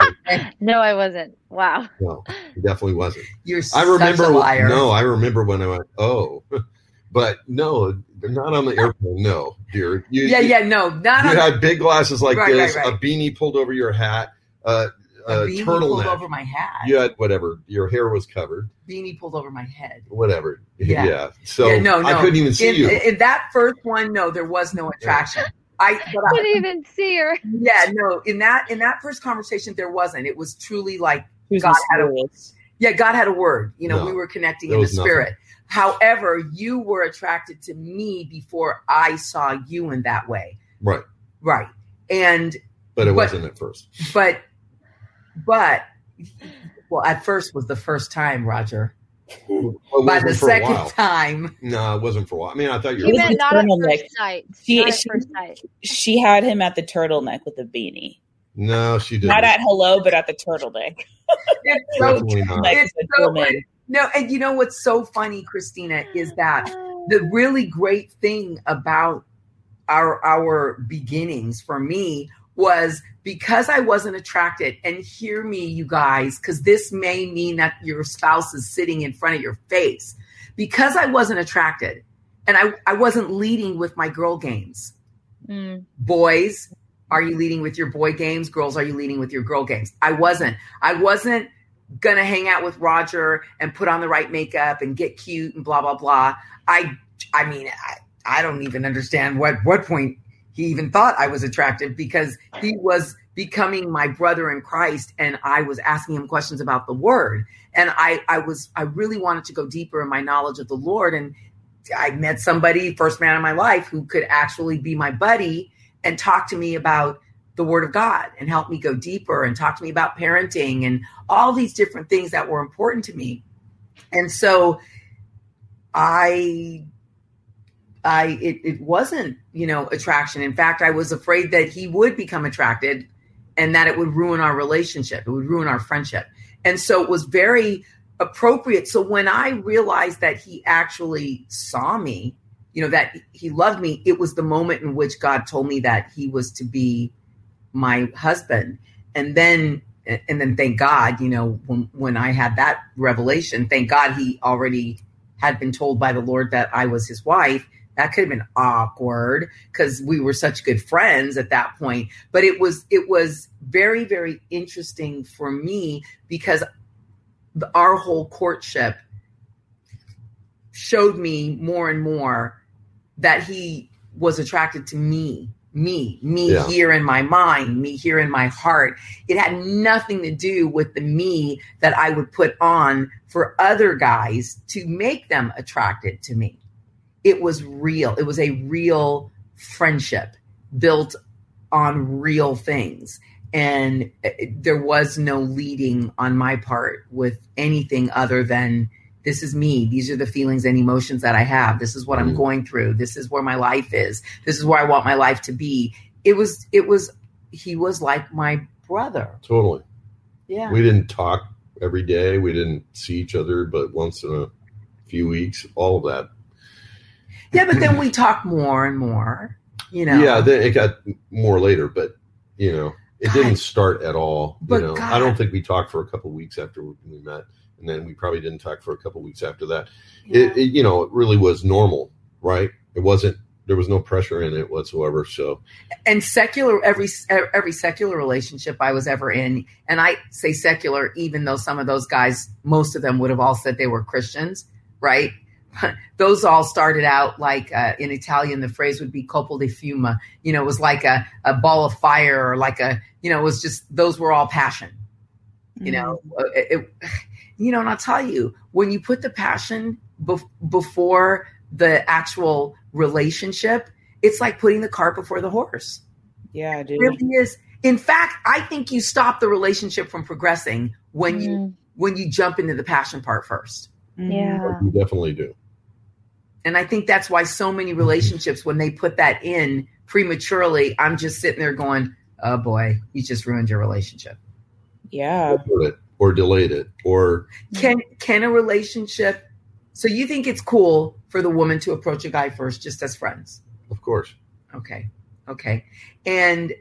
[laughs] No, I wasn't. Wow. no, definitely wasn't. You're I remember. such a liar. No, I remember when I went, oh, [laughs] but no, not on the airplane. No, dear. You, Yeah, yeah, no, not You on had big glasses like Right, this, right, right. a beanie pulled over your hat, uh, a a beanie pulled turtleneck. over my hat. You had whatever. Your hair was covered. Beanie pulled over my head. Whatever. Yeah. [laughs] So Yeah, no, no. I couldn't even see in, you. in that first one, no, there was no attraction. I, but I, Couldn't even see her. yeah, no, in that in that first conversation, there wasn't. It was truly like, She was God had a- mysterious. yeah, God had a word. You know, No, we were connecting in the was nothing. spirit. However, you were attracted to me before I saw you in that way, right. right? And But it But- wasn't at first. but but well, at first was the first time, Roger. It By the second time, No, it wasn't for a while. I mean, I thought you He were. was meant the not at turtleneck. first sight. She- not she- first sight. She had him at the turtleneck with the beanie. No, she didn't. Not at hello, but at the turtleneck. it's [laughs] so Definitely not. Like It's so woman. no. And you know what's so funny, Christina, is that the really great thing about our our beginnings for me was because I wasn't attracted. And hear me you guys cuz this may mean that your spouse is sitting in front of your face. Because I wasn't attracted and I I wasn't leading with my girl games. Mm. boys are you leading with your boy games? Girls are you leading with your girl games? I wasn't. I wasn't gonna hang out with roger and put on the right makeup and get cute and blah blah blah. I i mean i, I don't even understand what what point he even thought i was attractive because he was becoming my brother in christ and i was asking him questions about the word and i i was i really wanted to go deeper in my knowledge of the lord and I met somebody, first man in my life, who could actually be my buddy and talk to me about the Word of God and help me go deeper and talk to me about parenting and all these different things that were important to me. And so I I it, it wasn't, you know, attraction. In fact, I was afraid that he would become attracted and that it would ruin our relationship. It would ruin our friendship. And so it was very appropriate. So when I realized that he actually saw me, you know, that he loved me, it was the moment in which God told me that he was to be my husband. And then and then thank God, you know, when when I had that revelation, thank God he already had been told by the Lord that I was his wife. That could have been awkward because we were such good friends at that point. But it was it was very, very interesting for me because our whole courtship showed me more and more that he was attracted to me me me Yeah. here in my mind me here in my heart it had nothing to do with the me that i would put on for other guys to make them attracted to me it was real. It was a real friendship built on real things. And there was no leading on my part with anything other than this is me. These are the feelings and emotions that i have. This is what i'm Mhm. going through. This is where my life is. This is where i want my life to be. It was it was he was like my brother. Totally. yeah. We didn't talk every day. We didn't see each other, but once in a few weeks, all of that. Yeah but then we talk more and more you know Yeah, then it got more later, but you know, it God. didn't start at all. But you know, God. I don't think we talked for a couple of weeks after we met, and then we probably didn't talk for a couple weeks after that. Yeah. It, it, you know, it really was normal, right? It wasn't there was no pressure in it whatsoever. So, and secular every every secular relationship I was ever in, and I say secular even though some of those guys, most of them would have all said they were Christians, right? [laughs] those all started out like uh, in Italian, the phrase would be "colpo di fiume." You know, it was like a, a ball of fire or like a, you know, it was just those were all passion. You know, mm-hmm. Uh, it, it, you know, and I'll tell you when you put the passion bef- before the actual relationship, it's like putting the cart before the horse. Yeah, dude. It really is. In fact, I think you stop the relationship from progressing when mm. you when you jump into the passion part first. Yeah, you definitely do. And I think that's why so many relationships, when they put that in prematurely, I'm just sitting there going, oh boy, you just ruined your relationship. Yeah. Or, or delayed it. Or can can a relationship so you think it's cool for the woman to approach a guy first just as friends? Of course. Okay. Okay. And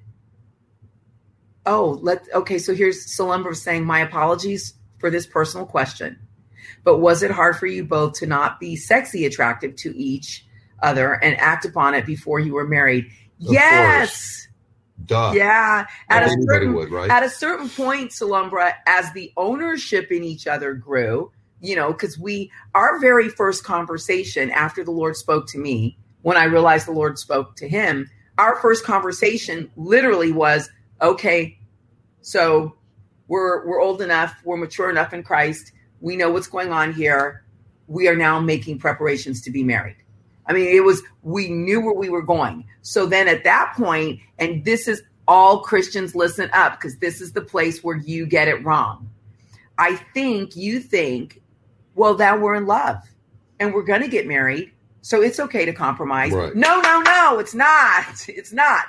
oh, let okay, so here's Salumbra saying, My apologies for this personal question. But was it hard for you both to not be sexy attractive to each other and act upon it before you were married? Of yes. Duh. Yeah. At a, certain, would, right? at a certain point, Salumbra, as the ownership in each other grew, you know, because we, our very first conversation after the Lord spoke to me, when I realized the Lord spoke to him, our first conversation literally was, okay, so we're we're old enough, we're mature enough in Christ we know what's going on here. We are now making preparations to be married. I mean, it was, we knew where we were going. So then at that point, and this is all Christians listen up because this is the place where you get it wrong. I think you think, well, now we're in love and we're going to get married. So it's okay to compromise. Right. No, no, no, it's not. [laughs] It's not.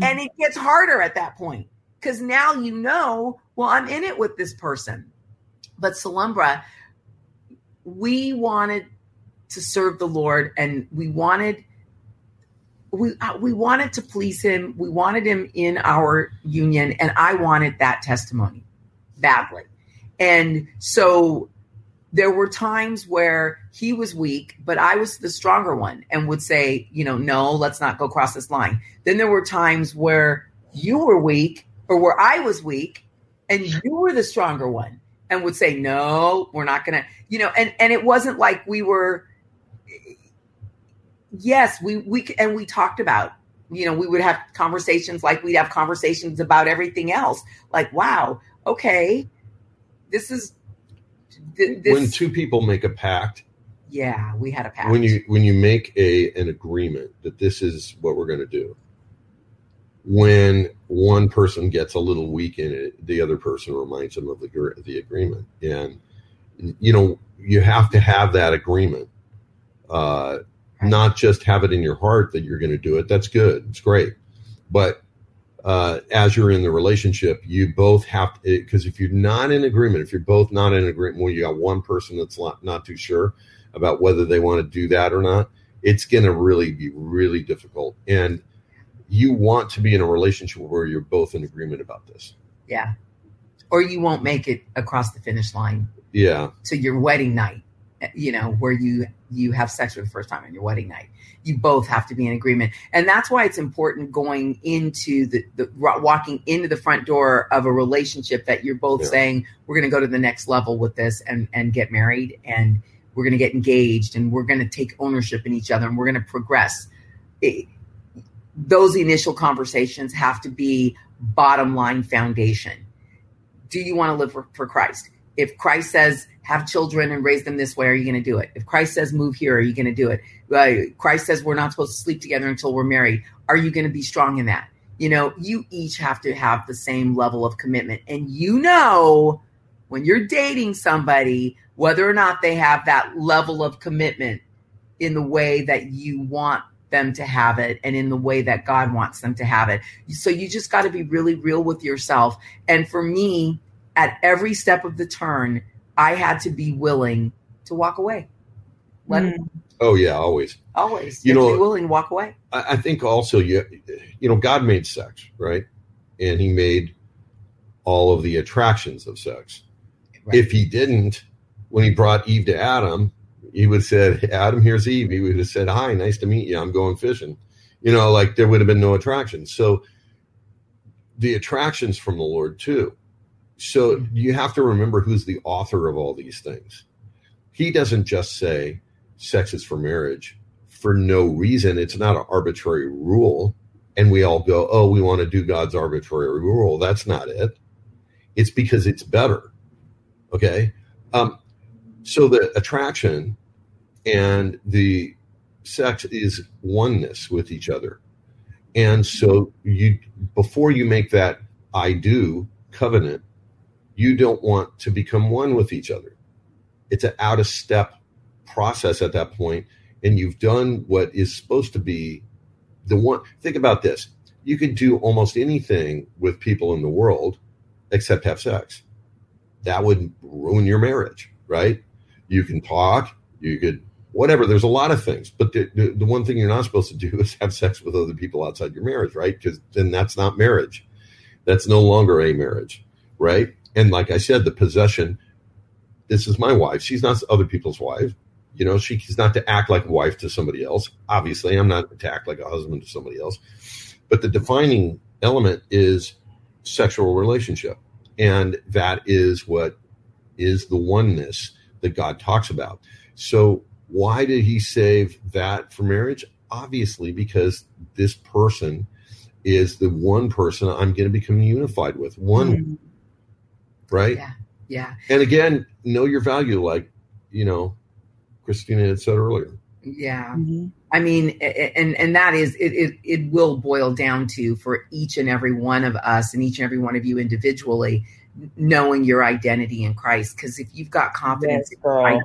And it gets harder at that point because now you know, well, I'm in it with this person. But Salumbra, we wanted to serve the Lord and we wanted we uh, we wanted to please him. We wanted him in our union and I wanted that testimony badly. And so there were times where he was weak, but I was the stronger one and would say, you know, no, let's not go cross this line. Then there were times where you were weak or where I was weak and you were the stronger one and would say, no, we're not going to, you know, and, and it wasn't like we were, yes, we, we, and we talked about, you know, we would have conversations like we'd have conversations about everything else. Like, wow, okay, this is, th- this, when two people make a pact, yeah, we had a pact. When you when you make a an agreement that this is what we're going to do, when one person gets a little weak in it, the other person reminds them of the the agreement, and you know you have to have that agreement, uh, not just have it in your heart that you're going to do it. That's good, it's great, but uh, as you're in the relationship, you both have to because if you're not in agreement, if you're both not in agreement, when you got one person that's not, not too sure about whether they want to do that or not, it's going to really be really difficult. And you want to be in a relationship where you're both in agreement about this. Yeah. Or you won't make it across the finish line. Yeah. To your wedding night, you know, where you you have sex for the first time on your wedding night. You both have to be in agreement. And that's why it's important going into the, the walking into the front door of a relationship that you're both yeah. saying, we're going to go to the next level with this and and get married and we're going to get engaged and we're going to take ownership in each other and we're going to progress. It, those initial conversations have to be bottom line foundation. Do you want to live for, for Christ? If Christ says have children and raise them this way, are you going to do it? If Christ says move here, are you going to do it? Uh, Christ says we're not supposed to sleep together until we're married. Are you going to be strong in that? You know, you each have to have the same level of commitment. And you know, when you're dating somebody, whether or not they have that level of commitment in the way that you want them to have it and in the way that God wants them to have it. So you just got to be really real with yourself. And for me, at every step of the turn, I had to be willing to walk away. Let mm. Oh yeah, always. Always. You, you know, be willing to walk away. I, I think also you you know, God made sex, right? And he made all of the attractions of sex. Right. If he didn't, when he brought Eve to Adam, he would have said, Adam, here's Eve. He would have said, Hi, nice to meet you. I'm going fishing. You know, like there would have been no attraction. So the attractions from the Lord too. So you have to remember who's the author of all these things. He doesn't just say sex is for marriage for no reason. It's not an arbitrary rule. And we all go, oh, we want to do God's arbitrary rule. That's not it. It's because it's better. Okay. Um, so the attraction and the sex is oneness with each other. And so you before you make that I do covenant, you don't want to become one with each other. It's an out of step process at that point, and you've done what is supposed to be the one. Think about this: you could do almost anything with people in the world except have sex. That would ruin your marriage, right? You can talk, you could whatever. There's a lot of things, but the, the, the, one thing you're not supposed to do [laughs] is have sex with other people outside your marriage, right? Because then that's not marriage. That's no longer a marriage, right? And like I said, the possession. This is my wife. She's not other people's wife. You know, she's not to act like a wife to somebody else. Obviously, I'm not to act like a husband to somebody else. But the defining element is sexual relationship, and that is what is the oneness that God talks about. So why did he save that for marriage? Obviously, because this person is the one person I'm going to become unified with. One, mm-hmm. right? Yeah. Yeah. And again, know your value, like, you know, Christina had said earlier. Yeah. Mm-hmm. I mean, and and that is it, it. It will boil down to for each and every one of us, and each and every one of you individually, knowing your identity in Christ. Because if you've got confidence yes, in Christ,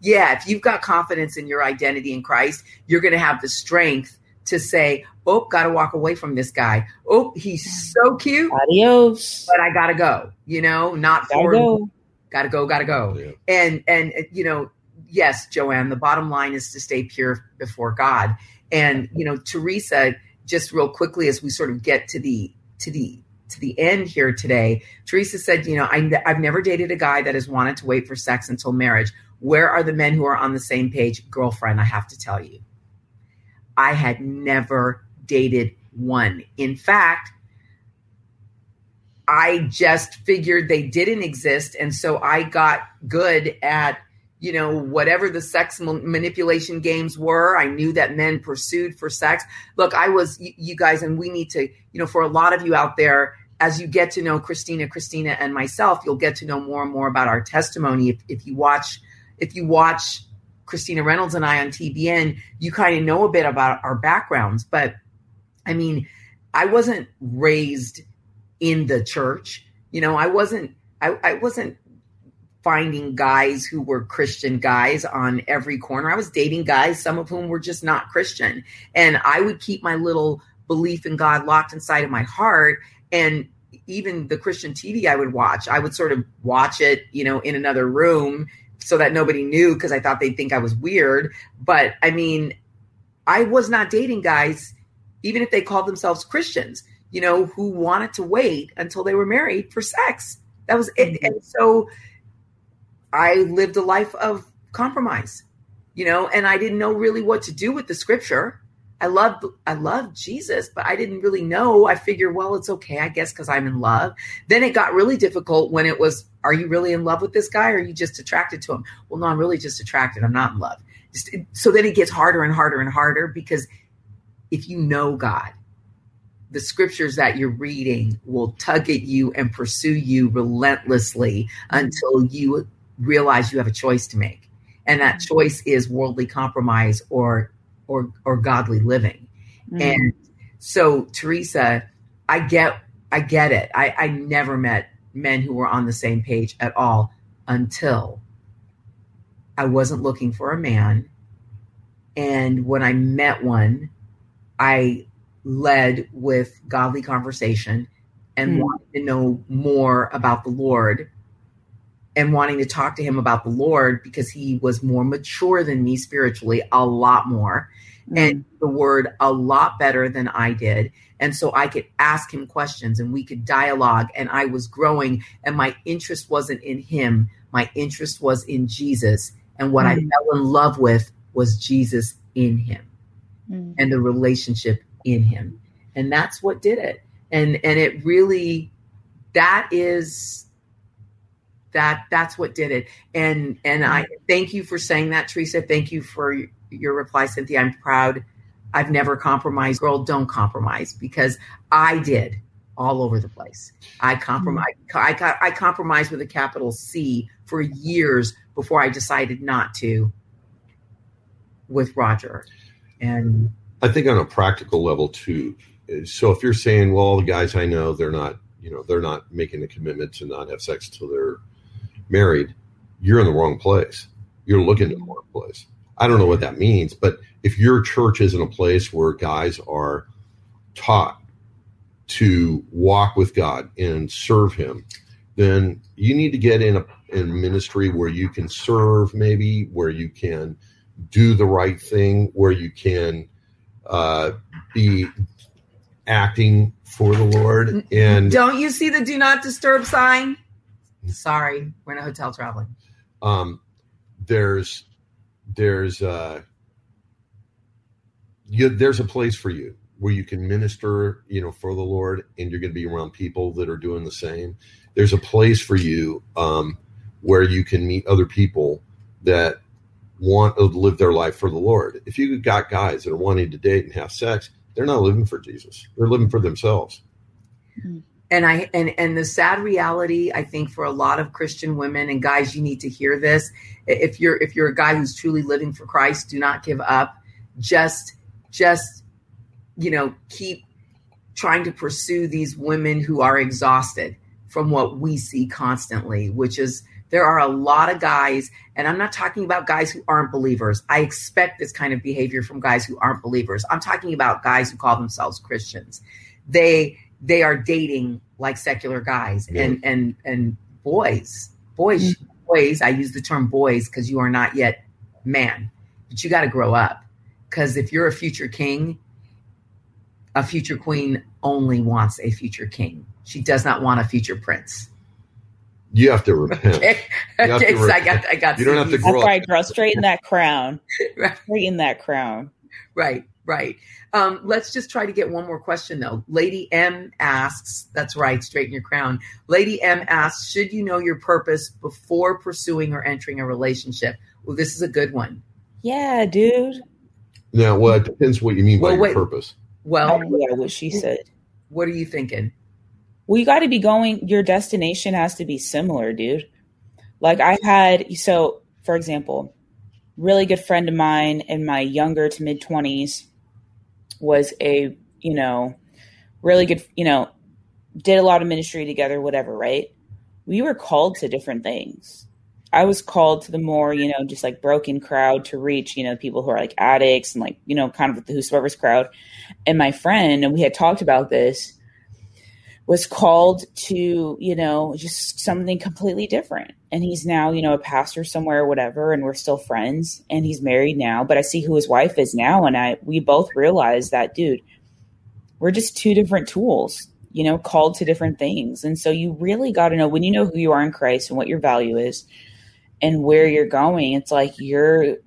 yeah, if you've got confidence in your identity in Christ, you're going to have the strength to say, "Oh, got to walk away from this guy. Oh, he's so cute. Adios." But I got to go. You know, not gotta for go. Gotta go. Gotta go. Yeah. And and you know, yes, Joanne. The bottom line is to stay pure before God. And you know, Teresa, just real quickly as we sort of get to the to the to the end here today, Teresa said, you know, I, I've never dated a guy that has wanted to wait for sex until marriage. Where are the men who are on the same page? Girlfriend, I have to tell you, I had never dated one. In fact, I just figured they didn't exist. And so I got good at, you know, whatever the sex manipulation games were. I knew that men pursued for sex. Look, I was, you guys, and we need to, you know, for a lot of you out there, as you get to know Christina, Christina, and myself, you'll get to know more and more about our testimony. If, if you watch if you watch Christina Reynolds and I on TBN, you kind of know a bit about our backgrounds. But I mean, I wasn't raised in the church. You know, I wasn't I, I wasn't finding guys who were Christian guys on every corner. I was dating guys, some of whom were just not Christian. And I would keep my little belief in God locked inside of my heart. And even the Christian TV I would watch, I would sort of watch it, you know, in another room so that nobody knew because I thought they'd think I was weird. But I mean, I was not dating guys, even if they called themselves Christians, you know, who wanted to wait until they were married for sex. That was it. Mm-hmm. And so I lived a life of compromise, you know, and I didn't know really what to do with the scripture. I loved I loved Jesus, but I didn't really know. I figured, well, it's okay, I guess, because I'm in love. Then it got really difficult when it was, are you really in love with this guy, or are you just attracted to him? Well, no, I'm really just attracted. I'm not in love. So then it gets harder and harder and harder because if you know God, the scriptures that you're reading will tug at you and pursue you relentlessly mm-hmm. until you realize you have a choice to make. And that choice is worldly compromise or or or godly living. Mm. And so Teresa, I get I get it. I, I never met men who were on the same page at all until I wasn't looking for a man. And when I met one, I led with godly conversation and mm. wanted to know more about the Lord and wanting to talk to him about the Lord because he was more mature than me spiritually, a lot more, mm-hmm. and the word a lot better than I did. And so I could ask him questions and we could dialogue, and I was growing, and my interest wasn't in him, my interest was in Jesus And what Mm. I fell in love with was Jesus in him Mm. and the relationship in him. And that's what did it. And and it really that is that that's what did it. And and I mm-hmm. thank you for saying that, Teresa. Thank you for your reply, Cynthia. I'm proud. I've never compromised. Girl, don't compromise because I did all over the place. I compromise. Mm-hmm. I, got- I compromised with a capital C for years before I decided not to with Roger. And I think on a practical level too. So if you're saying, well, all the guys I know, they're not, you know, they're not making a commitment to not have sex until they're married, you're in the wrong place. You're looking in the wrong place. I don't know what that means, but if your church isn't a place where guys are taught to walk with God and serve Him, then you need to get in a in ministry where you can serve, maybe where you can do the right thing, where you can uh, be acting for the Lord. And don't you see the do not disturb sign? Sorry, we're in a hotel traveling. um, there's there's uh, you, there's a place for you where you can minister, you know, for the Lord, and you're going to be around people that are doing the same. There's a place for you um, where you can meet other people that want to live their life for the Lord. If you got guys that are wanting to date and have sex, they're not living for Jesus. They're living for themselves. And i and and the sad reality i think for a lot of christian women and guys you need to hear this. If you're if you're a guy who's truly living for christ do not give up. Just just you know keep trying to pursue these women who are exhausted from what we see constantly which is there are a lot of guys and i'm not talking about guys who aren't believers. I expect this kind of behavior from guys who aren't believers. I'm talking about guys who call themselves christians. They they are dating like secular guys Yeah. and and and boys boys mm-hmm. boys i use the term boys because you are not yet man but you got to grow up because if you're a future king a future queen only wants a future king she does not want a future prince You have to repent. okay, You have to okay so i got i got You don't have to grow That's up. right, girl. Straighten that crown. [laughs] Right. Straighten that crown. Right, right. Um, let's just try to get one more question though. Lady M asks, that's right, straighten your crown. Lady M asks, should you know your purpose before pursuing or entering a relationship? Well, this is a good one. Yeah, dude. Now, well, it depends what you mean by Well, your wait. purpose. Well, yeah, what she said. what are you thinking? Well, you got to be going, your destination has to be similar, dude. Like I had, so for example, really good friend of mine in my younger to mid 20s was a, you know, really good, you know, did a lot of ministry together, whatever, right? We were called to different things. I was called to the more, you know, just like broken crowd to reach, you know, people who are like addicts and like, you know, kind of the whosoever's crowd. And my friend, and we had talked about this, was called to, you know, just something completely different. And he's now, you know, a pastor somewhere or whatever, and we're still friends. And he's married now, but I see who his wife is now. And I, we both realize that, dude, we're just two different tools, you know, called to different things. And so you really got to know when you know who you are in Christ and what your value is and where you're going, it's like you're,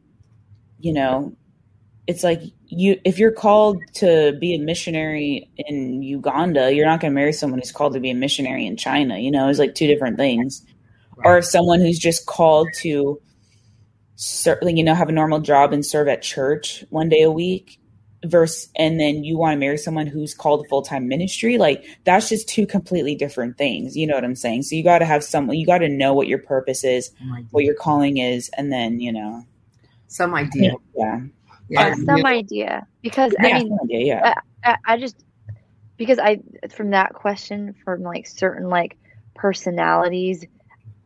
you know, it's like you if you're called to be a missionary in Uganda, you're not going to marry someone who's called to be a missionary in China. You know, it's like two different things. Or someone who's just called to certainly, you know, have a normal job and serve at church one day a week versus and then you want to marry someone who's called full-time ministry like that's just two completely different things you know what i'm saying so you got to have someone you got to know what your purpose is oh Some idea. what your calling is and then you know Some idea. yeah Yeah. Some idea because yeah, I mean yeah, yeah. I, I just because I from that question from like certain like personalities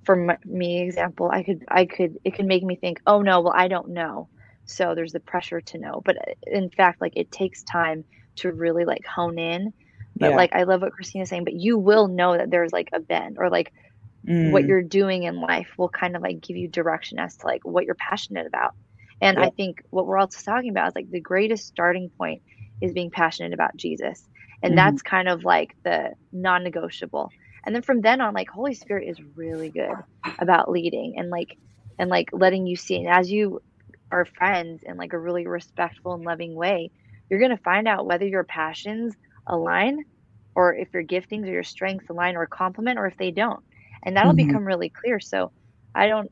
from me example I could I could it could make me think oh no well I don't know so there's the pressure to know but uh, in fact like it takes time to really like hone in but Yeah. like I love what Christina's saying but you will know that there's like a bend or like Mm. what you're doing in life will kind of like give you direction as to like what you're passionate about. And Yeah. I think what we're also talking about is like the greatest starting point is being passionate about Jesus. And Mhm. that's kind of like the non negotiable. And then from then on, like Holy Spirit is really good about leading. And like and like letting you see. And as you are friends in like a really respectful and loving way, you're going to find out whether your passions align or if your giftings or your strengths align or complement or if they don't. And that'll Mhm. become really clear. So I don't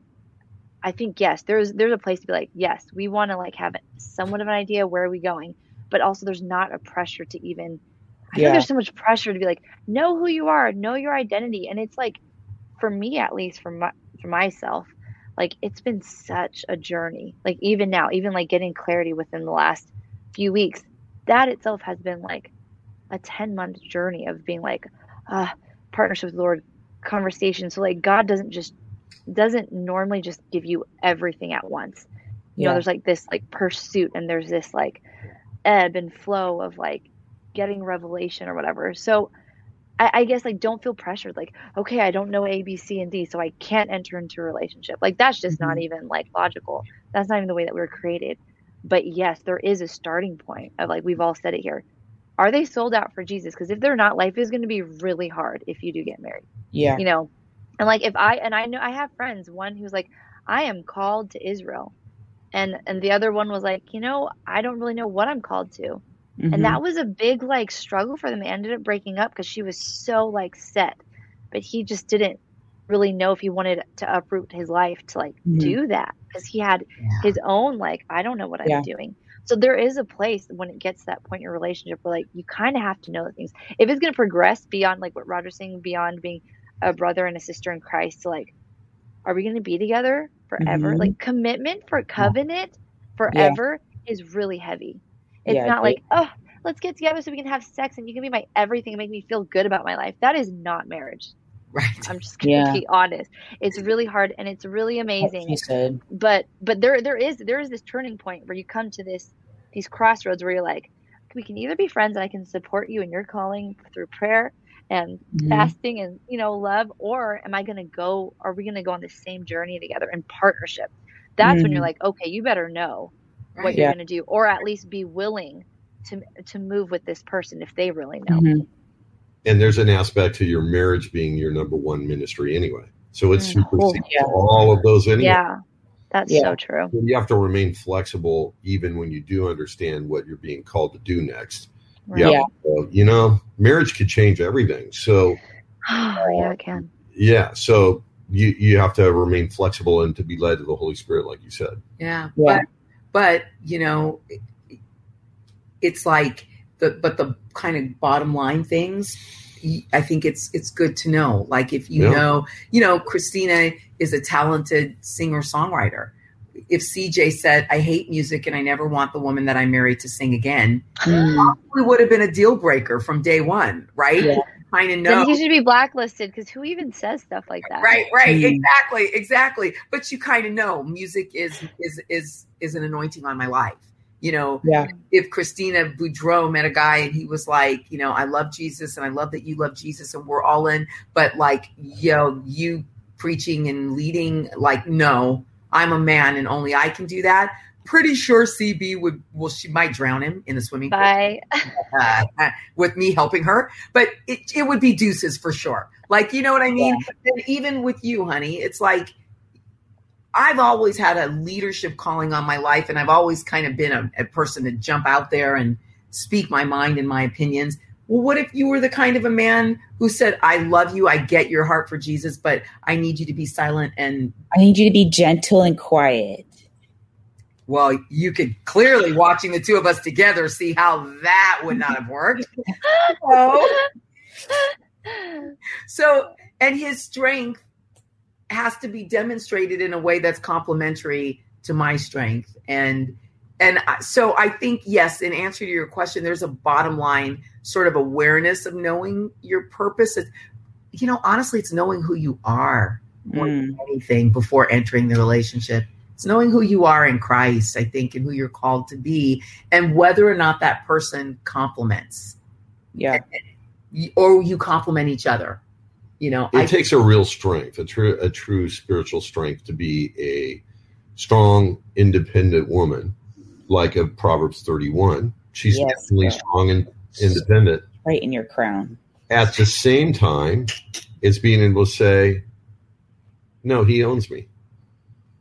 I think yes, there's there's a place to be like, yes, we want to like have somewhat of an idea where are we going, but also there's not a pressure to even I Yeah. think there's so much pressure to be like, know who you are, know your identity. And it's like for me at least for my for myself, like it's been such a journey. Like even now, even like getting clarity within the last few weeks, that itself has been like a 10 month journey of being like uh partnership with the lord conversation so like god doesn't just doesn't normally just give you everything at once you know there's like this like pursuit and there's this like ebb and flow of like getting revelation or whatever. So I, I guess like don't feel pressured like okay i don't know a b c and d so i can't enter into a relationship. Like that's just not mm-hmm. even like logical. That's not even the way that we were created. But yes there is a starting point of like we've all said it here. Are they sold out for jesus? Because if they're not life is going to be really hard if you do get married. Yeah. you know? And like if i and i know i have friends one who's like i am called to israel. And and the other one was like you know i don't really know what i'm called to Mhm. and that was a big like struggle for them. They ended up breaking up because she was so like set. But he just didn't really know if he wanted to uproot his life to like Mhm. do that because he had Yeah. his own like i don't know what i'm doing. So there is a place when it gets to that point in your relationship where like you kind of have to know the things. If it's going to progress beyond like what roger's saying beyond being a brother and a sister in christ to like are we going to be together forever? Mhm. like commitment for covenant forever is really heavy it's Yeah, not like oh let's get together so we can have sex and you can be my everything and make me feel good about my life that is not marriage Right. i'm just gonna Yeah. be honest it's really hard and it's really amazing but but there there is there is this turning point where you come to this these crossroads where you're like we can either be friends and I can support you in your calling through prayer and Mhm. fasting and you know love or am I going to go are we going to go on the same journey together in partnership that's when you're Mhm. like okay you better know what Right. you're Yeah. going to do or at least be willing to to move with this person if they really know Mhm. And there's an aspect to your marriage being your number one ministry anyway. So it's Mm. supersedes Yeah. all of those anyway. yeah that's Yeah. so true So you have to remain flexible even when you do understand what you're being called to do next. Right. Yeah. Yeah. So, you know, marriage could change everything. So [sighs] yeah it can yeah, so you you have to remain flexible and to be led to the Holy Spirit, like you said. Yeah. Yeah. But but you know, it's like the but the kind of bottom line things. I think it's it's good to know. Like if you Yeah. know, you know, Christina is a talented singer songwriter. If CJ said, "I hate music and I never want the woman that I married to sing again," Mhm. we would have been a deal breaker from day one, right? Yeah. Kind of then he should be blacklisted because who even says stuff like that Right, right, Mm. exactly, exactly. But you kind of know music is is is is an anointing on my life. You know, Yeah. if Christina Boudreau met a guy and he was like, you know, I love Jesus and I love that you love Jesus and we're all in, but like, yo, you preaching and leading, like, no, I'm a man and only I can do that. Pretty sure CB would, well, she might drown him in the swimming pool bye [laughs] uh, uh, with me helping her, but it, it would be deuces for sure. Like, you know what I mean? And even with you, honey, it's like I've always had a leadership calling on my life, and I've always kind of been a, a person to jump out there and speak my mind and my opinions. Well, what if you were the kind of a man who said, I love you, I get your heart for Jesus, but I need you to be silent and I need you to be gentle and quiet. Well, you could clearly watching the two of us together see how that would not have worked. So, [laughs] So, and his strength has to be demonstrated in a way that's complementary to my strength. And and so I think yes, in answer to your question, there's a bottom line sort of awareness of knowing your purpose. It's, you know, honestly, it's knowing who you are more than mm. anything before entering the relationship. It's knowing who you are in Christ, I think, and who you're called to be, and whether or not that person complements Yeah. or you complement each other. You know, It I takes a real strength, a true a true spiritual strength to be a strong, independent woman, like a Proverbs 31. She's Yes. definitely strong and independent. Right in your crown. At the same time, it's being able to say, No, he owns me.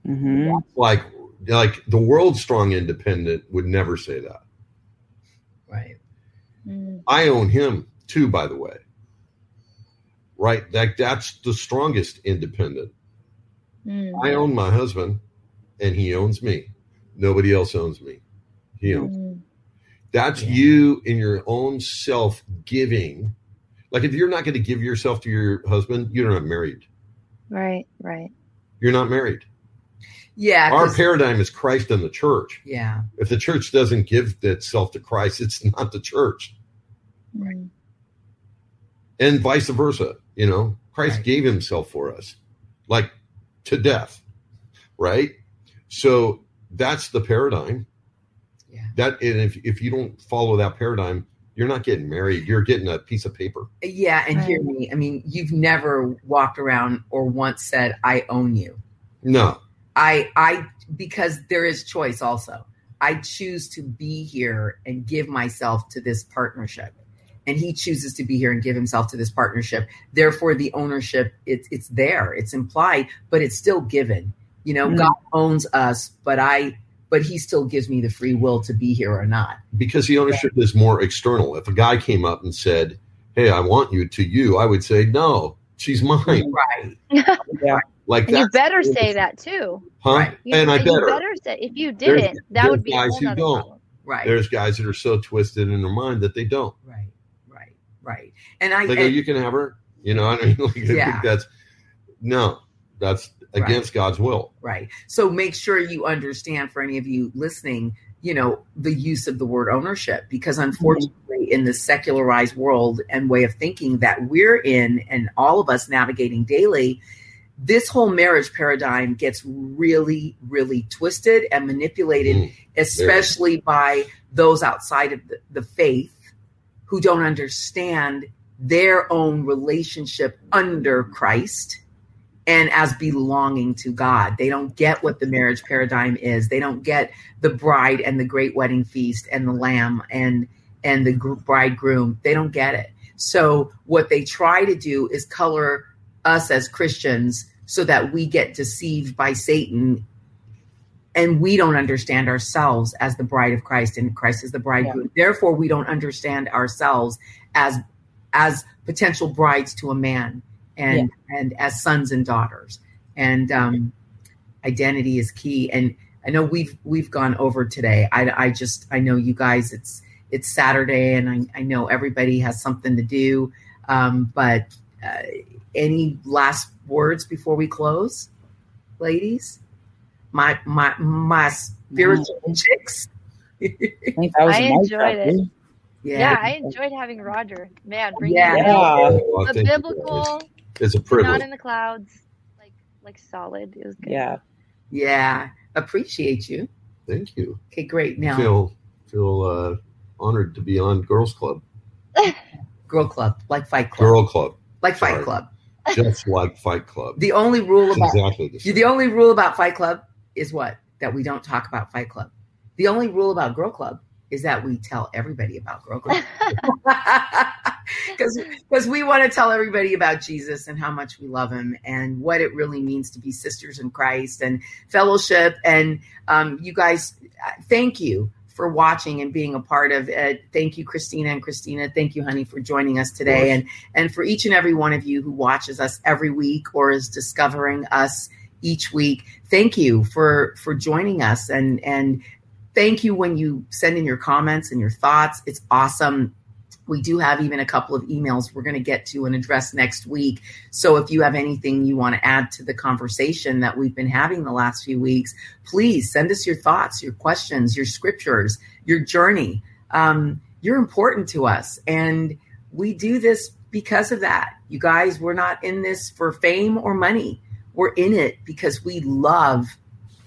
Hmm Like, like the world strong independent would never say that. Right. Mm, I own him too, by the way. Right? That that's the strongest independent. mm, I own my husband and he owns me. Nobody else owns me. He owns. mm, That's Yeah. you in your own self giving. Like if you're not going to give yourself to your husband, you're not married. right, right. You're not married. Yeah. Our 'cause- paradigm is Christ and the church. yeah. If the church doesn't give itself to Christ, it's not the church. Mm, And vice versa. You know, Christ Right. gave himself for us, like to death. Right? So that's the paradigm. Yeah. That and if if you don't follow that paradigm, you're not getting married. You're getting a piece of paper. Yeah. And hear me. I mean, you've never walked around or once said, I own you. No. I I because there is choice also. I choose to be here and give myself to this partnership. And he chooses to be here and give himself to this partnership. Therefore, the ownership it's it's there, it's implied, but it's still given. You know, Mm. God owns us, but I but he still gives me the free will to be here or not. because the ownership is more external. If a guy came up and said, "Hey, I want you to you," I would say, "No, she's mine." Right. [laughs] Like And you better say that too. huh? Right. You, and I you better. better say if you didn't, that there's would be a guys whole who nother don't. problem. Right. There's guys that are so twisted in their mind that they don't. right. Right. Right. And I They go, and- "You can have her." You know, [laughs] I mean, like, I Yeah. think that's no, that's against God's will. Right. So make sure you understand for any of you listening, you know, the use of the word ownership, because mm-hmm. unfortunately, in the secularized world and way of thinking that we're in, and all of us navigating daily, this whole marriage paradigm gets really, really twisted and manipulated, Mm. especially by those outside of the, the faith who don't understand their own relationship under Christ and as belonging to God. They don't get what the marriage paradigm is. They don't get the bride and the great wedding feast and the lamb and and the gr- bridegroom. They don't get it. So what they try to do is color us as Christians so that we get deceived by Satan and we don't understand ourselves as the bride of Christ and Christ is the bridegroom. Therefore we don't understand ourselves as as potential brides to a man and and as sons and daughters. And um identity is key. And i know we've we've gone over today. I i just i know you guys it's it's saturday and i, I know everybody has something to do. Um but uh, any last words before we close ladies my my my spiritual chicks I that was I a nice enjoyed it. one. Yeah. I enjoyed having Roger. Man, bring Yeah. it Yeah. Oh, the biblical, guys. It's a not in the clouds, like like solid. It was good. Yeah. yeah appreciate you Thank you. okay great now Feel feel uh, honored to be on Girls Club, [laughs] girl club like fight club Girl Club, like fight Sorry. club just like Fight Club. the only rule It's about exactly the same. the only rule about fight club is what that we don't talk about fight club the only rule about girl club is that we tell everybody about girl club [laughs] [laughs] because because we want to tell everybody about jesus and how much we love him and what it really means to be sisters in christ and fellowship and um, you guys uh, thank you for watching and being a part of it. Thank you christina and christina. Thank you honey for joining us today. And and for each and every one of you who watches us every week or is discovering us each week thank you for for joining us. And and thank you when you send in your comments and your thoughts. It's awesome we do have even a couple of emails we're going to get to and address next week. So if you have anything you want to add to the conversation that we've been having the last few weeks please send us your thoughts your questions your scriptures your journey. Um, you're important to us and we do this because of that. You guys we're not in this for fame or money. We're in it because we love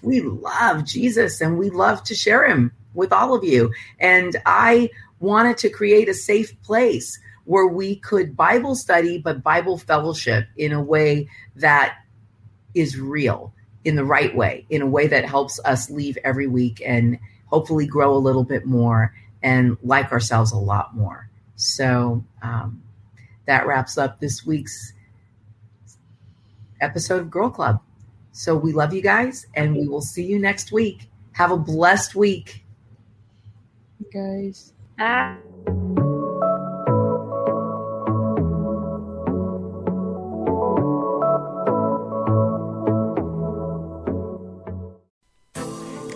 we love jesus and we love to share him with all of you. And i wanted to create a safe place where we could bible study but bible fellowship in a way that is real in the right way in a way that helps us leave every week and hopefully grow a little bit more and like ourselves a lot more so um, that wraps up this week's episode of Girl Club. So we love you guys and we will see you next week. Have a blessed week. guys. Ah.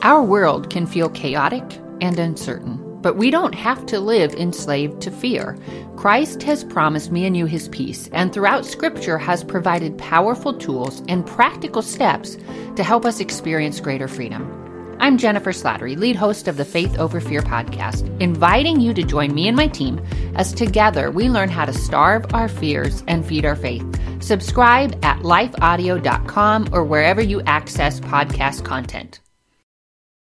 Our world can feel chaotic and uncertain, but we don't have to live enslaved to fear. Christ has promised me and you his peace, and throughout Scripture has provided powerful tools and practical steps to help us experience greater freedom. I'm Jennifer Slattery, lead host of the Faith Over Fear podcast, inviting you to join me and my team as together we learn how to starve our fears and feed our faith. Subscribe at lifeaudio.com or wherever you access podcast content.